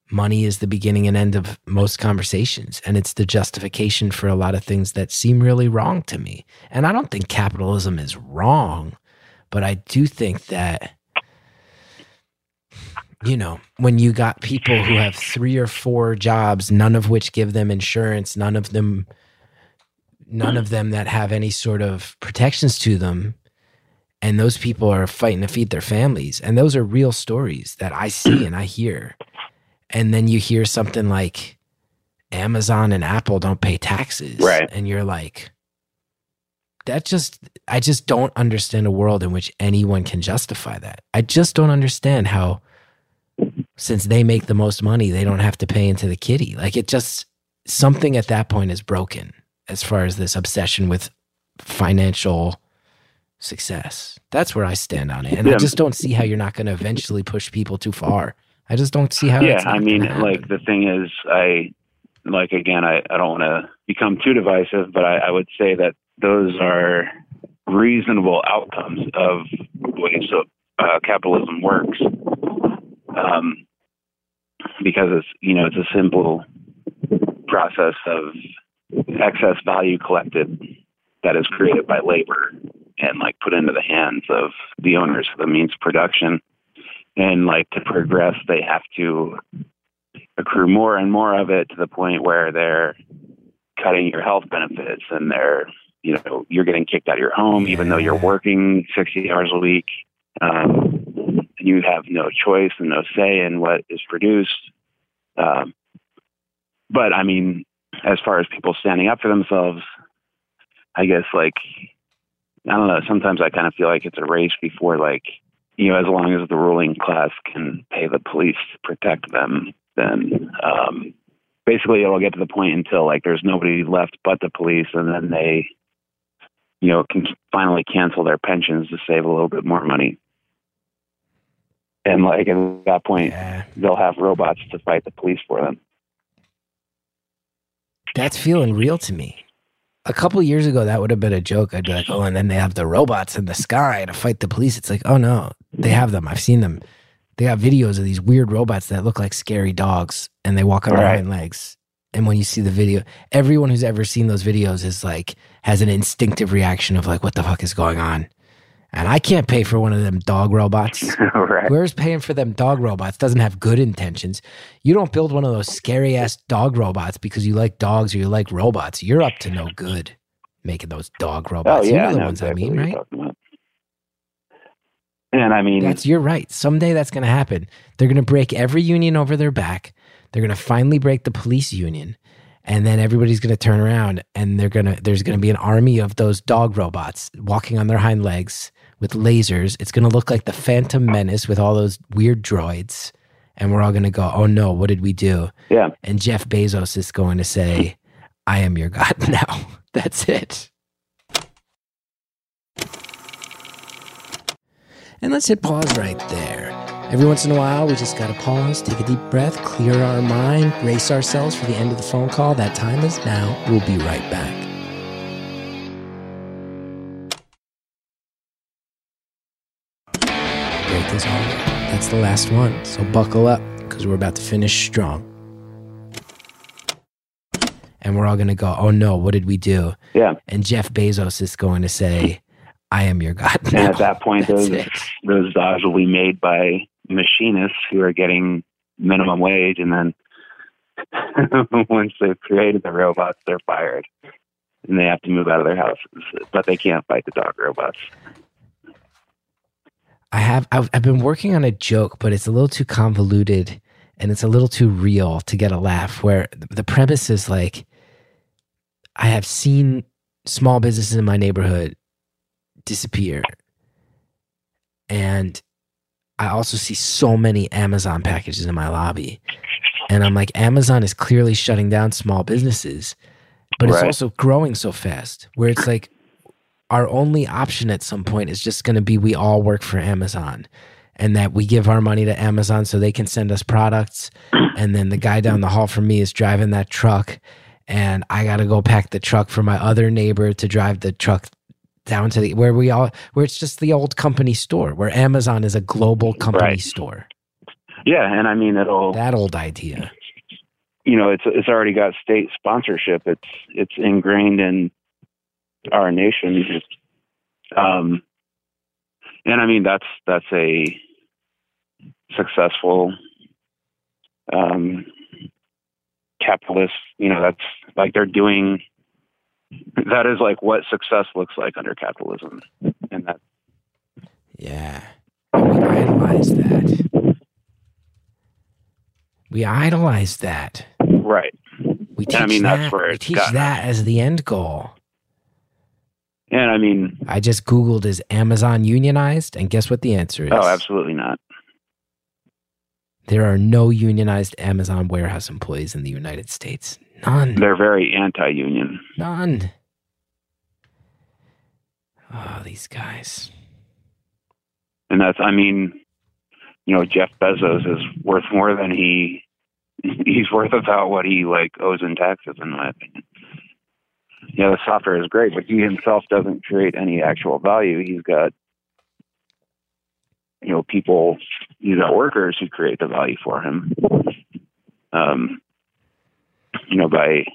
money is the beginning and end of most conversations. And it's the justification for a lot of things that seem really wrong to me. And I don't think capitalism is wrong, but I do think that you know, when you got people who have three or four jobs, none of which give them insurance, none of them, none of them that have any sort of protections to them, and those people are fighting to feed their families, and those are real stories that I see and I hear, and then you hear something like Amazon and Apple don't pay taxes, Right. And you're like, that just, I just don't understand a world in which anyone can justify that. I just don't understand how since they make the most money, they don't have to pay into the kitty. Like it just something at that point is broken as far as this obsession with financial success. That's where I stand on it. And I just don't see how you're not going to eventually push people too far. I just don't see how yeah i mean like the thing is i like again i, I don't want to become too divisive but I, I would say that those are reasonable outcomes of the way so uh, capitalism works um, because it's you know it's a simple process of excess value collected that is created by labor and like put into the hands of the owners of the means of production. And like to progress, they have to accrue more and more of it to the point where they're cutting your health benefits and they're you know you're getting kicked out of your home even though you're working 60 hours a week um, you have no choice and no say in what is produced. Um, but i mean as far as people standing up for themselves i guess like i don't know sometimes i kind of feel like it's a race before like you know as long as the ruling class can pay the police to protect them then um, basically it'll get to the point until like there's nobody left but the police and then they you know can finally cancel their pensions to save a little bit more money and like at that point Yeah. they'll have robots to fight the police for them That's feeling real to me. A couple years ago, that would have been a joke. I'd be like, oh, and then they have the robots in the sky to fight the police. It's like, oh no, they have them. I've seen them. They have videos of these weird robots that look like scary dogs and they walk on their Right. hind legs. And when you see the video, everyone who's ever seen those videos is like, has an instinctive reaction of like, what the fuck is going on? And I can't pay for one of them dog robots. right Whoever's paying for them dog robots doesn't have good intentions. You don't build one of those scary ass dog robots because you like dogs or you like robots. You're up to no good making those dog robots. oh robots. yeah you know the ones exactly I mean, right? and i mean That's you're right. Someday that's going to happen. They're going to break every union over their back. They're going to finally break the police union, and then everybody's going to turn around and they're going to there's going to be an army of those dog robots walking on their hind legs with lasers. It's going to look like the Phantom Menace with all those weird droids, and we're all going to go, "Oh no, what did we do?" yeah And Jeff Bezos is going to say, "I am your god now." That's it. And let's hit pause right there. Every once in a while, we just got to pause, take a deep breath, clear our mind, brace ourselves for the end of the phone call. That time is now. We'll be right back. Break is over. That's the last one. So buckle up because we're about to finish strong. And we're all going to go, oh no, what did we do? yeah And Jeff Bezos is going to say, I am your God. and at that point That's those it. those dogs will be made by machinists who are getting minimum wage and then once they've created the robots they're fired and they have to move out of their houses but they can't fight the dog robots I have I've, I've been working on a joke, but it's a little too convoluted and it's a little too real to get a laugh. Where the premise is like, I have seen small businesses in my neighborhood disappear, and I also see so many Amazon packages in my lobby, and I'm like, Amazon is clearly shutting down small businesses, but it's also growing so fast. Where it's like, our only option at some point is just going to be we all work for Amazon and that we give our money to Amazon so they can send us products. And then the guy down the hall from me is driving that truck. And I got to go pack the truck for my other neighbor to drive the truck down to the where we all where it's just the old company store where Amazon is a global company Right. store. yeah and i mean it'll That old idea. you know it's it's already got state sponsorship it's it's ingrained in our nation um and i mean that's that's a successful um capitalist you know that's like they're doing that is like what success looks like under capitalism and that Yeah. We idolize that. We idolize that. right We teach And I mean, that. that's where we teach gotten that as the end goal. and i mean I just Googled is Amazon unionized? And guess what the answer is? oh absolutely not There are no unionized Amazon warehouse employees in the United States. None. they're very anti-union None. Oh, these guys. and that's i mean you know jeff bezos is worth more than he he's worth about what he like owes in taxes in my opinion yeah the software is great but he himself doesn't create any actual value he's got you know people he's got workers who create the value for him um you know by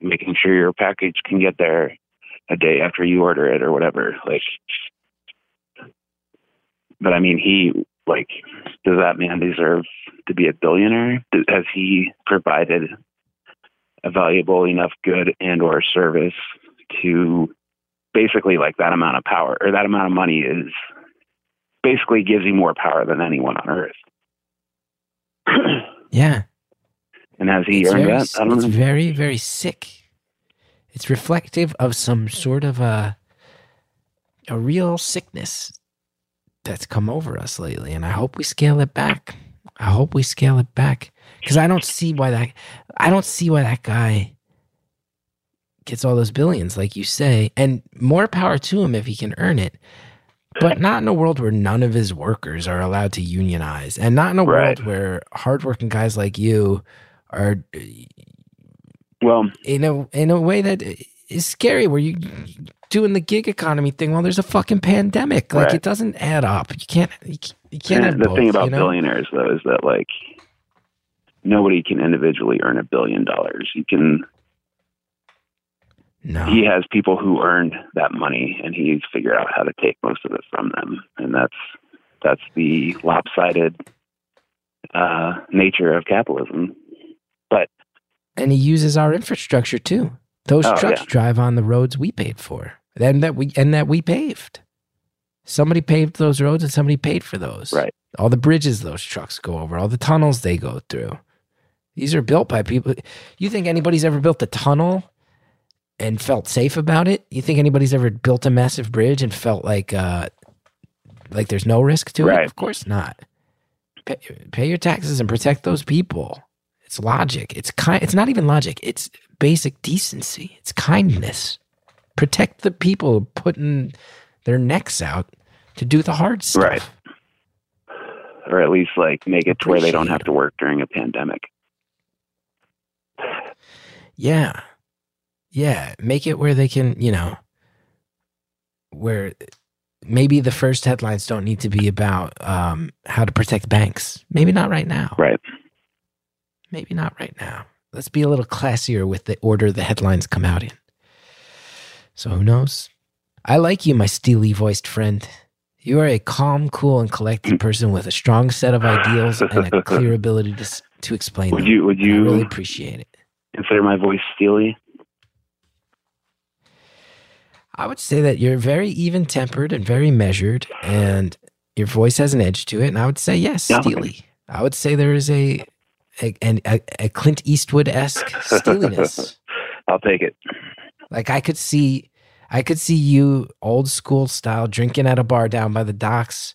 making sure your package can get there a day after you order it or whatever like but I mean, he like, does that man deserve to be a billionaire? Has he provided a valuable enough good and or service to basically like that amount of power or that amount of money is basically gives you more power than anyone on earth. yeah. And has he it's earned very, that? I don't it's know. very, very sick. It's reflective of some sort of a a real sickness that's come over us lately, and I hope we scale it back. I hope we scale it back because I don't see why that I don't see why that guy gets all those billions, like you say, and more power to him if he can earn it. But not in a world where none of his workers are allowed to unionize, and not in a Right. world where hardworking guys like you are Well, in a in a way that is scary where you doing the gig economy thing while there's a fucking pandemic like Right. it doesn't add up you can't you can't, and the both, thing about you know? billionaires though is that like nobody can individually earn a billion dollars. You can no he has people who earned that money and he's figured out how to take most of it from them and that's that's the lopsided uh nature of capitalism and he uses our infrastructure too. Those Oh, trucks yeah. drive on the roads we paid for and that we and that we paved. Somebody paved those roads and somebody paid for those. Right. all the bridges those trucks go over all the tunnels they go through. These are built by people. You think anybody's ever built a tunnel and felt safe about it? You think anybody's ever built a massive bridge and felt like uh like there's no risk to it? Of course not. Pay, pay your taxes and protect those people it's logic it's kind it's not even logic it's basic decency it's kindness protect the people putting their necks out to do the hard stuff Right. or at least like make it to where they don't have to work during a pandemic Yeah. Yeah. Make it where they can, you know, where maybe the first headlines don't need to be about um, how to protect banks. Maybe not right now. right Maybe not right now. Let's be a little classier with the order the headlines come out in. So who knows? I like you, my steely voiced friend. You are a calm, cool, and collected person with a strong set of ideals and a clear ability to, to explain would them. you would And I really appreciate it. consider my voice steely I would say that you're very even tempered and very measured, and your voice has an edge to it. And I would say yes, Yeah. steely. I would say there is a a, an- a, a Clint Eastwood esque steeliness. i'll take it like I could see, I could see you old school style drinking at a bar down by the docks,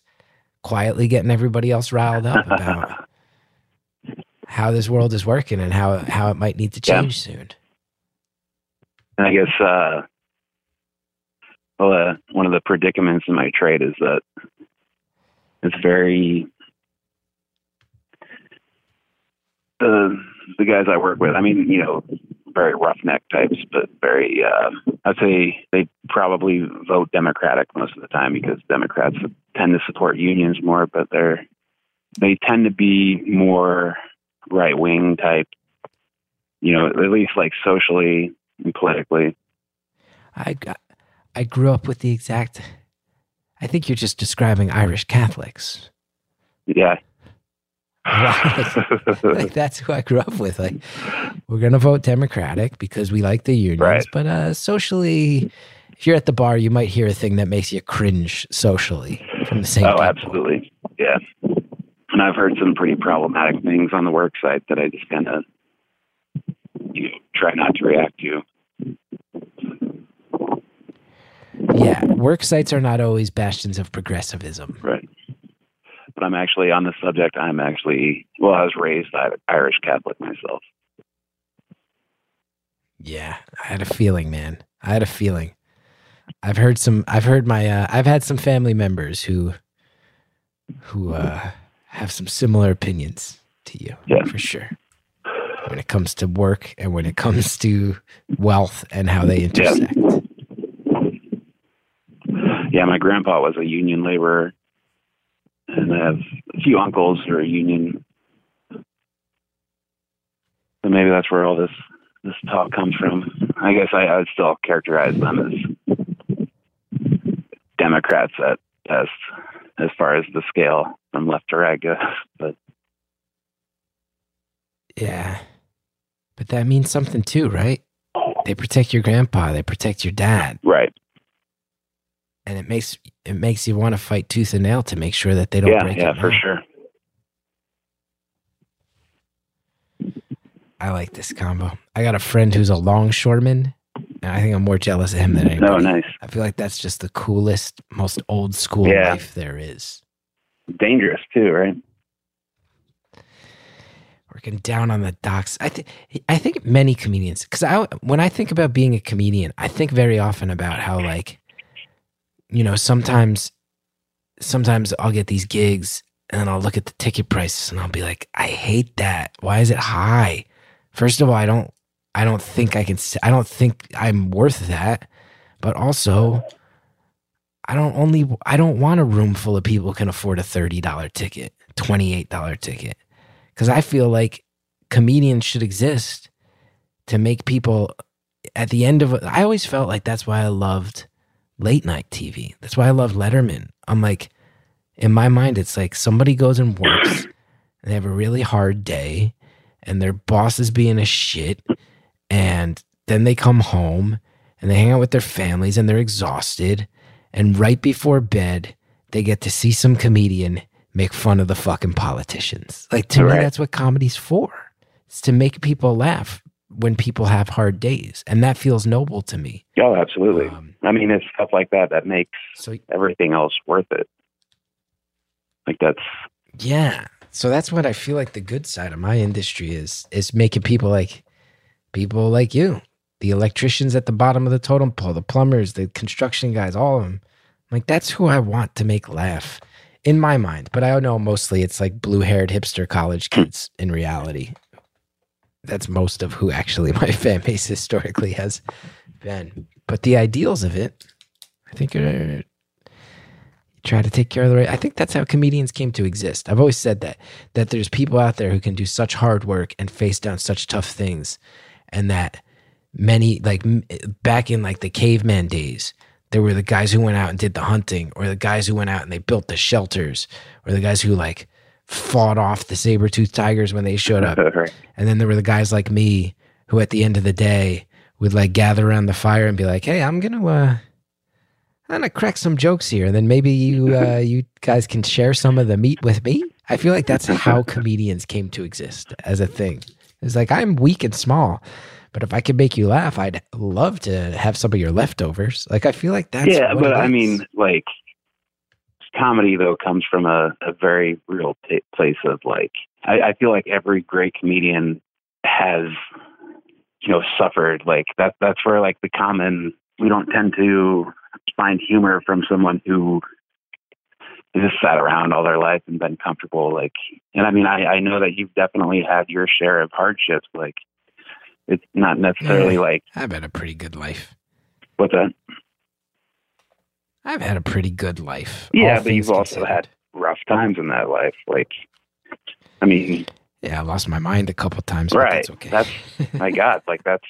quietly getting everybody else riled up about how this world is working and how how it might need to Yeah. change soon. And I guess uh, well, uh, one of the predicaments in my trade is that it's very the the guys I work with. I mean, you know, very roughneck types, but very. Uh, I'd say they probably vote Democratic most of the time because Democrats tend to support unions more, but they're they tend to be more right wing type. You know, at least like socially and politically. I I grew up with the exact. I think you're just describing Irish Catholics. Yeah. Like that's who I grew up with. Like we're gonna vote Democratic because we like the unions, Right. but uh, socially, if you're at the bar, you might hear a thing that makes you cringe socially from the same. oh, people. absolutely. Yeah. And I've heard some pretty problematic things on the work site that I just kind of you know, try not to react to. Yeah, work sites are not always bastions of progressivism. Right. I'm actually on the subject. I'm actually well. I was raised Irish Catholic myself. Yeah, I had a feeling, man. I had a feeling. I've heard some. I've heard my. Uh, I've had some family members who, who uh, have some similar opinions to you, Yeah. for sure. When it comes to work and when it comes to wealth and how they intersect. Yeah, my grandpa was a union laborer, and I have a few uncles who are union. So maybe that's where all this this talk comes from. I guess I, I would still characterize them as Democrats at best. as far as the scale from left to right goes. But Yeah. But that means something too, right? They protect your grandpa, they protect your dad. right, And it makes it makes you want to fight tooth and nail to make sure that they don't yeah, break yeah, it for sure. I like this combo. I got a friend who's a longshoreman, and I think I'm more jealous of him than anybody. Oh, nice. I feel like that's just the coolest, most old school Yeah. life there is. Dangerous too, right? Working down on the docks. I think I think many comedians because I when I think about being a comedian, I think very often about how like, you know, sometimes sometimes I'll get these gigs and I'll look at the ticket prices and I'll be like, I hate that. Why is it high? First of all, I don't I don't think I can I don't think I'm worth that. But also I don't only I don't want a room full of people can afford a $30 ticket, $28 ticket. Cuz I feel like comedians should exist to make people at the end of I always felt like that's why I loved late night TV. That's why I love Letterman. I'm like in my mind it's like somebody goes and works and they have a really hard day and their boss is being a shit and then they come home and they hang out with their families and they're exhausted and right before bed they get to see some comedian make fun of the fucking politicians like to me that's what comedy's for it's to make people laugh when people have hard days and that feels noble to me Oh, absolutely. Um, I mean, it's stuff like that that makes so everything else worth it. Like that's Yeah. So that's what I feel like the good side of my industry is is making people like people like you. The electricians at the bottom of the totem pole, the plumbers, the construction guys, all of them. Like that's who I want to make laugh in my mind. But I know mostly it's like blue-haired hipster college kids in reality. That's most of who actually my fan base historically has been. But the ideals of it, I think are try to take care of the right. I think that's how comedians came to exist. I've always said that that there's people out there who can do such hard work and face down such tough things, and that many like back in like the caveman days, there were the guys who went out and did the hunting, or the guys who went out and they built the shelters, or the guys who like fought off the saber toothed tigers when they showed up. right. And then there were the guys like me who at the end of the day would like gather around the fire and be like, "Hey, I'm going to uh I'm going to crack some jokes here and then maybe you uh you guys can share some of the meat with me." I feel like that's how comedians came to exist as a thing. It's like I'm weak and small, but if I could make you laugh, I'd love to have some of your leftovers. Like I feel like that's yeah, but I mean, like comedy though comes from a, a very real t- place of like I, I feel like every great comedian has you know suffered like that. That's where like the common we don't tend to find humor from someone who has just sat around all their life and been comfortable. Like, and I mean, I I know that you've definitely had your share of hardships. Like, it's not necessarily Yeah. like I've had a pretty good life. what's that. I've had a pretty good life. Yeah, but you've also considered. had rough times in that life. Like, I mean, Yeah, I lost my mind a couple times. But right? That's okay. That's my God. Like that's.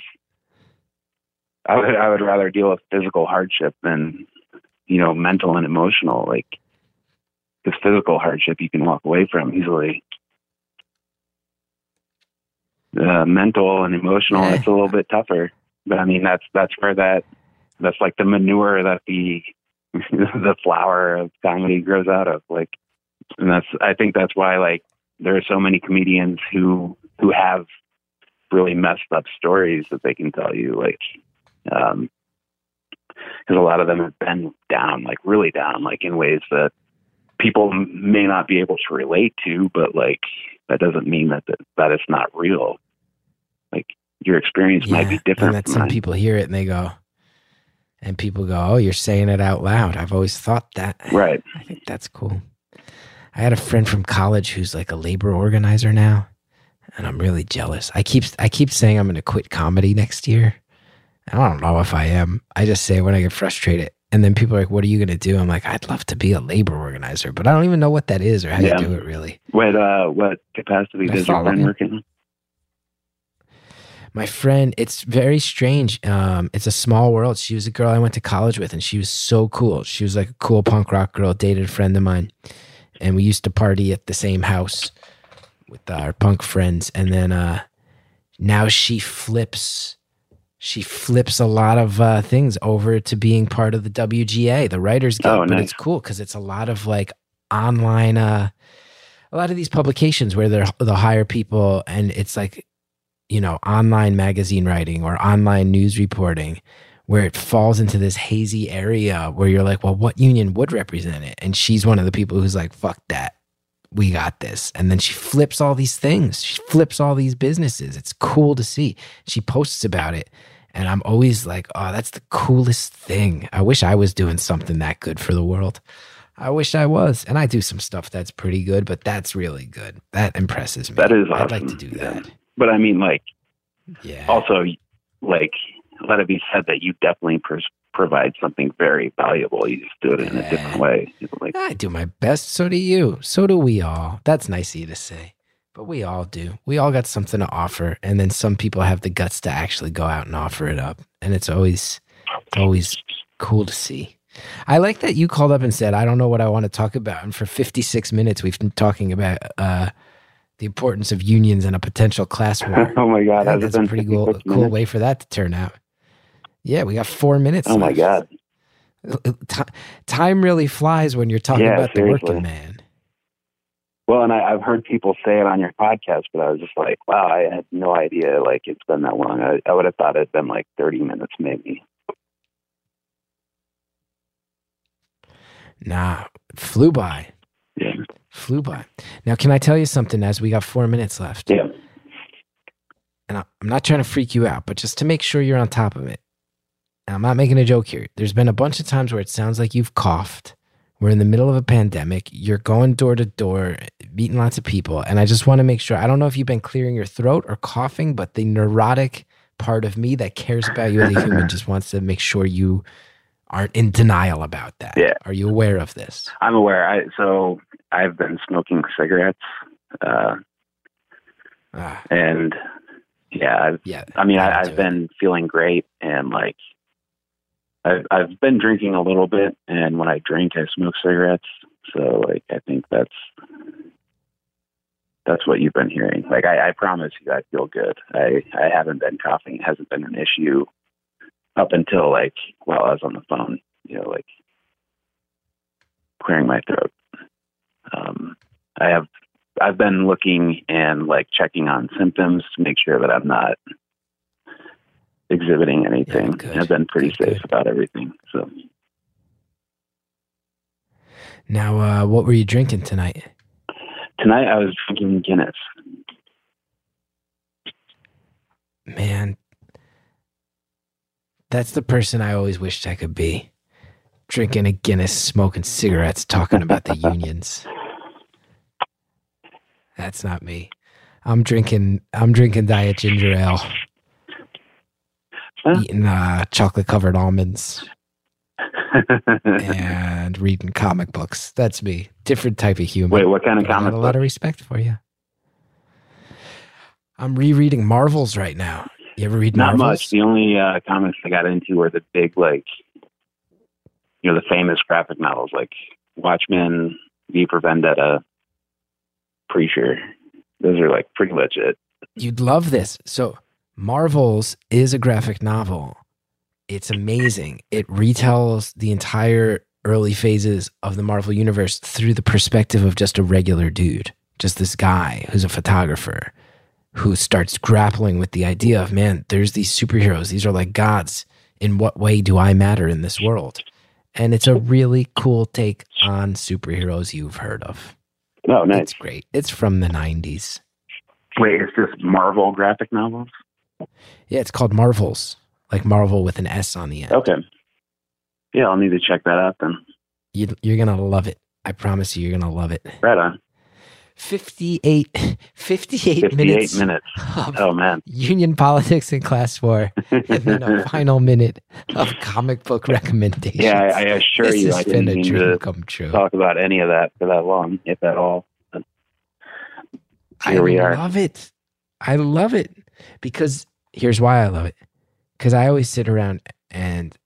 I would I would rather deal with physical hardship than, you know, mental and emotional. Like, because physical hardship you can walk away from easily. Uh, mental and emotional, Yeah. it's a little bit tougher. But I mean, that's that's where that that's like the manure that the the flower of comedy grows out of. Like, and that's I think that's why like there are so many comedians who who have really messed up stories that they can tell you like um because a lot of them have been down like really down like in ways that people may not be able to relate to but like that doesn't mean that that, that it's not real like your experience might be different And that some people hear it and they go, and people go, "Oh, you're saying it out loud." I've always thought that. right I think that's cool. I had a friend from college who's like a labor organizer now, and I'm really jealous. I keep I keep saying I'm going to quit comedy next year. I don't know if I am. I just say when I get frustrated, and then people are like, "What are you going to do?" I'm like, "I'd love to be a labor organizer, but I don't even know what that is or how Yeah. you do it really." what uh what capacity I does your friend work in my friend, it's very strange. Um, it's a small world. She was a girl I went to college with, and she was so cool. She was like a cool punk rock girl, dated a friend of mine. And we used to party at the same house with our punk friends. And then uh, now she flips she flips a lot of uh, things over to being part of the WGA, the Writers Guild. Oh, nice. but it's cool because it's a lot of like online, uh, a lot of these publications where they're, they'll hire people and it's like, you know, online magazine writing or online news reporting where it falls into this hazy area where you're like, well, what union would represent it? And she's one of the people who's like, fuck that. We got this. And then she flips all these things. She flips all these businesses. It's cool to see. She posts about it. And I'm always like, oh, that's the coolest thing. I wish I was doing something that good for the world. I wish I was. And I do some stuff that's pretty good, but that's really good. That impresses me. That is awesome. I'd like to do Yeah. But I mean, like, Yeah. also, like, let it be said that you definitely pers- provide something very valuable. You just do it in a different way. Like, I do my best. So do you. So do we all. That's nice of you to say. But we all do. We all got something to offer. And then some people have the guts to actually go out and offer it up. And it's always it's always cool to see. I like that you called up and said, I don't know what I want to talk about. And for 56 minutes, we've been talking about uh, the importance of unions and a potential class war. oh my God, I has think it that's a pretty cool, cool minutes? way for that to turn out. Yeah, we got four minutes. Oh my. God. Ti- time really flies when you're talking Yeah, about the working man. Well, and I, I've heard people say it on your podcast, but I was just like, wow, I had no idea like it's been that long. I, I would have thought it'd been like 30 minutes maybe. Nah, flew by. Yeah. Flew by. Now, can I tell you something as we got four minutes left? Yeah. And I'm not trying to freak you out, but just to make sure you're on top of it. And I'm not making a joke here. There's been a bunch of times where it sounds like you've coughed. We're in the middle of a pandemic. You're going door to door, meeting lots of people. And I just want to make sure I don't know if you've been clearing your throat or coughing, but the neurotic part of me that cares about you as a human just wants to make sure you aren't in denial about that. Yeah. Are you aware of this? I'm aware. I, so I've been smoking cigarettes, uh, Ah, and yeah, I've, yeah. I mean, I, I've it. been feeling great, and like, I've I've been drinking a little bit, and when I drink, I smoke cigarettes. So like, I think that's that's what you've been hearing. Like, I, I promise you, I feel good. I I haven't been coughing. It hasn't been an issue up until like while I was on the phone. You know, like clearing my throat. Um, I have I've been looking and like checking on symptoms to make sure that I'm not exhibiting anything. good. I've been pretty Good, safe good. about everything. So Now, uh, what were you drinking tonight? tonight I was drinking Guinness. Man, that's the person I always wished I could be. Drinking a Guinness, smoking cigarettes, talking about the unions. That's not me. I'm drinking. I'm drinking diet ginger ale, Huh? eating uh, chocolate covered almonds, and reading comic books. That's me. Different type of human. Wait, what kind of But I got comic a lot of respect for you. I'm rereading Marvels right now. You ever read Not Marvels? much. The only uh, comics I got into were the big, like, you know, the famous graphic novels like Watchmen, V for Vendetta, Preacher. Those are like pretty much it. You'd love this. So, Marvels is a graphic novel. It's amazing. It retells the entire early phases of the Marvel universe through the perspective of just a regular dude, just this guy who's a photographer who starts grappling with the idea of, man, there's these superheroes. These are like gods. In what way do I matter in this world? And it's a really cool take on superheroes you've heard of. Oh, nice. It's great. It's from the 90s. Wait, it's this Marvel graphic novels? Yeah, it's called Marvels, like Marvel with an S on the end. Okay. Yeah, I'll need to check that out then. You, you're going to love it. I promise you, you're going to love it. Right on. 58, 58, 58 minutes, minutes. of Oh, man. union politics and class war, and then a final minute of comic book recommendations. Yeah, I, I assure this you, I didn't mean to come true. talk about any of that for that long, if at all. I Here we are. I love it. I love it because here's why I love it. Because I always sit around and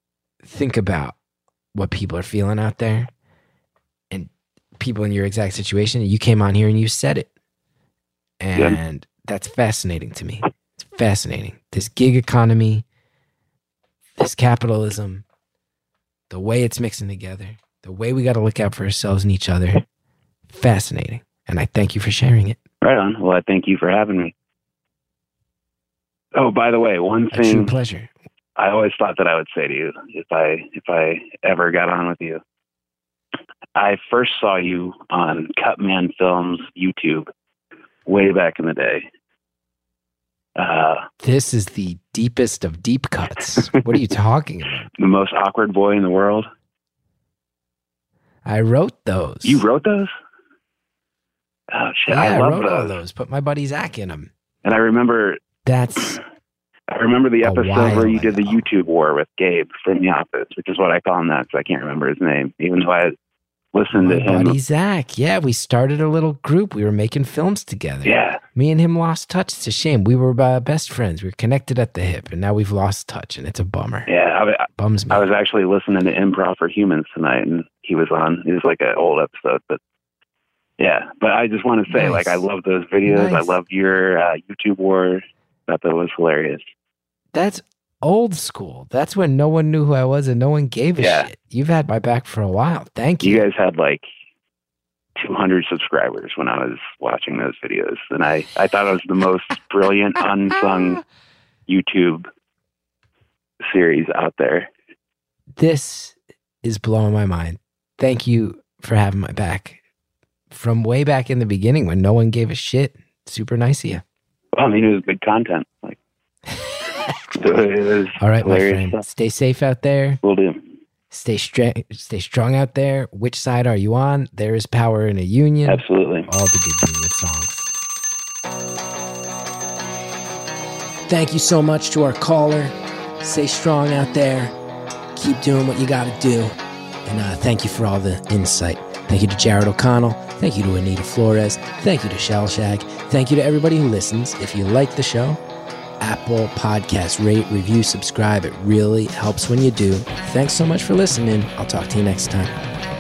think about what people are feeling out there people in your exact situation. You came on here and you said it. And that's fascinating to me. It's fascinating. This gig economy, this capitalism, the way it's mixing together, the way we got to look out for ourselves and each other. Fascinating. And I thank you for sharing it. Right on. Well, I thank you for having me. Oh, by the way, one A true thing pleasure. I always thought that I would say to you if I if I ever got on with you. I first saw you on Cutman Films YouTube way back in the day. Uh, This is the deepest of deep cuts. what are you talking about? the most awkward boy in the world. I wrote those. You wrote those? Oh shit! Yeah, I I, wrote those. all those. Put my buddy Zach in them. And I remember That's I remember the episode where you did the. YouTube war with Gabe from the office, which is what I call him that because I can't remember his name, even though I listened my to him. buddy Zach. Yeah, we started a little group. We were making films together. Yeah, Me and him lost touch. It's a shame. We were uh, best friends. We were connected at the hip, and now we've lost touch, and it's a bummer. yeah. I, Bums me. I was actually listening to Improv for Humans tonight, and he was on. It was like an old episode, but yeah. But I just want to say, Nice. like, I love those videos. I love your uh, YouTube war. Thought that was hilarious. That's old school. That's when no one knew who I was and no one gave a Yeah. shit. You've had my back for a while. Thank you. You guys had like 200 subscribers when I was watching those videos, and I I thought it was the most brilliant unsung YouTube series out there. this is blowing my mind. Thank you for having my back from way back in the beginning when no one gave a shit. Super nice of you. Well, I mean, it was good content. Like, All right, my friend. stuff. Stay safe out there. We'll do. Stay strong. Stay strong out there. Which side are you on? There is power in a union. Absolutely. All the good union songs. Thank you so much to our caller. Stay strong out there. Keep doing what you got to do. And uh, thank you for all the insight. Thank you to Jared O'Connell. Thank you to Anita Flores. Thank you to Shell Shag. Thank you to everybody who listens. If you like the show, Apple Podcast, rate, review, subscribe. It really helps when you do. Thanks so much for listening. I'll talk to you next time.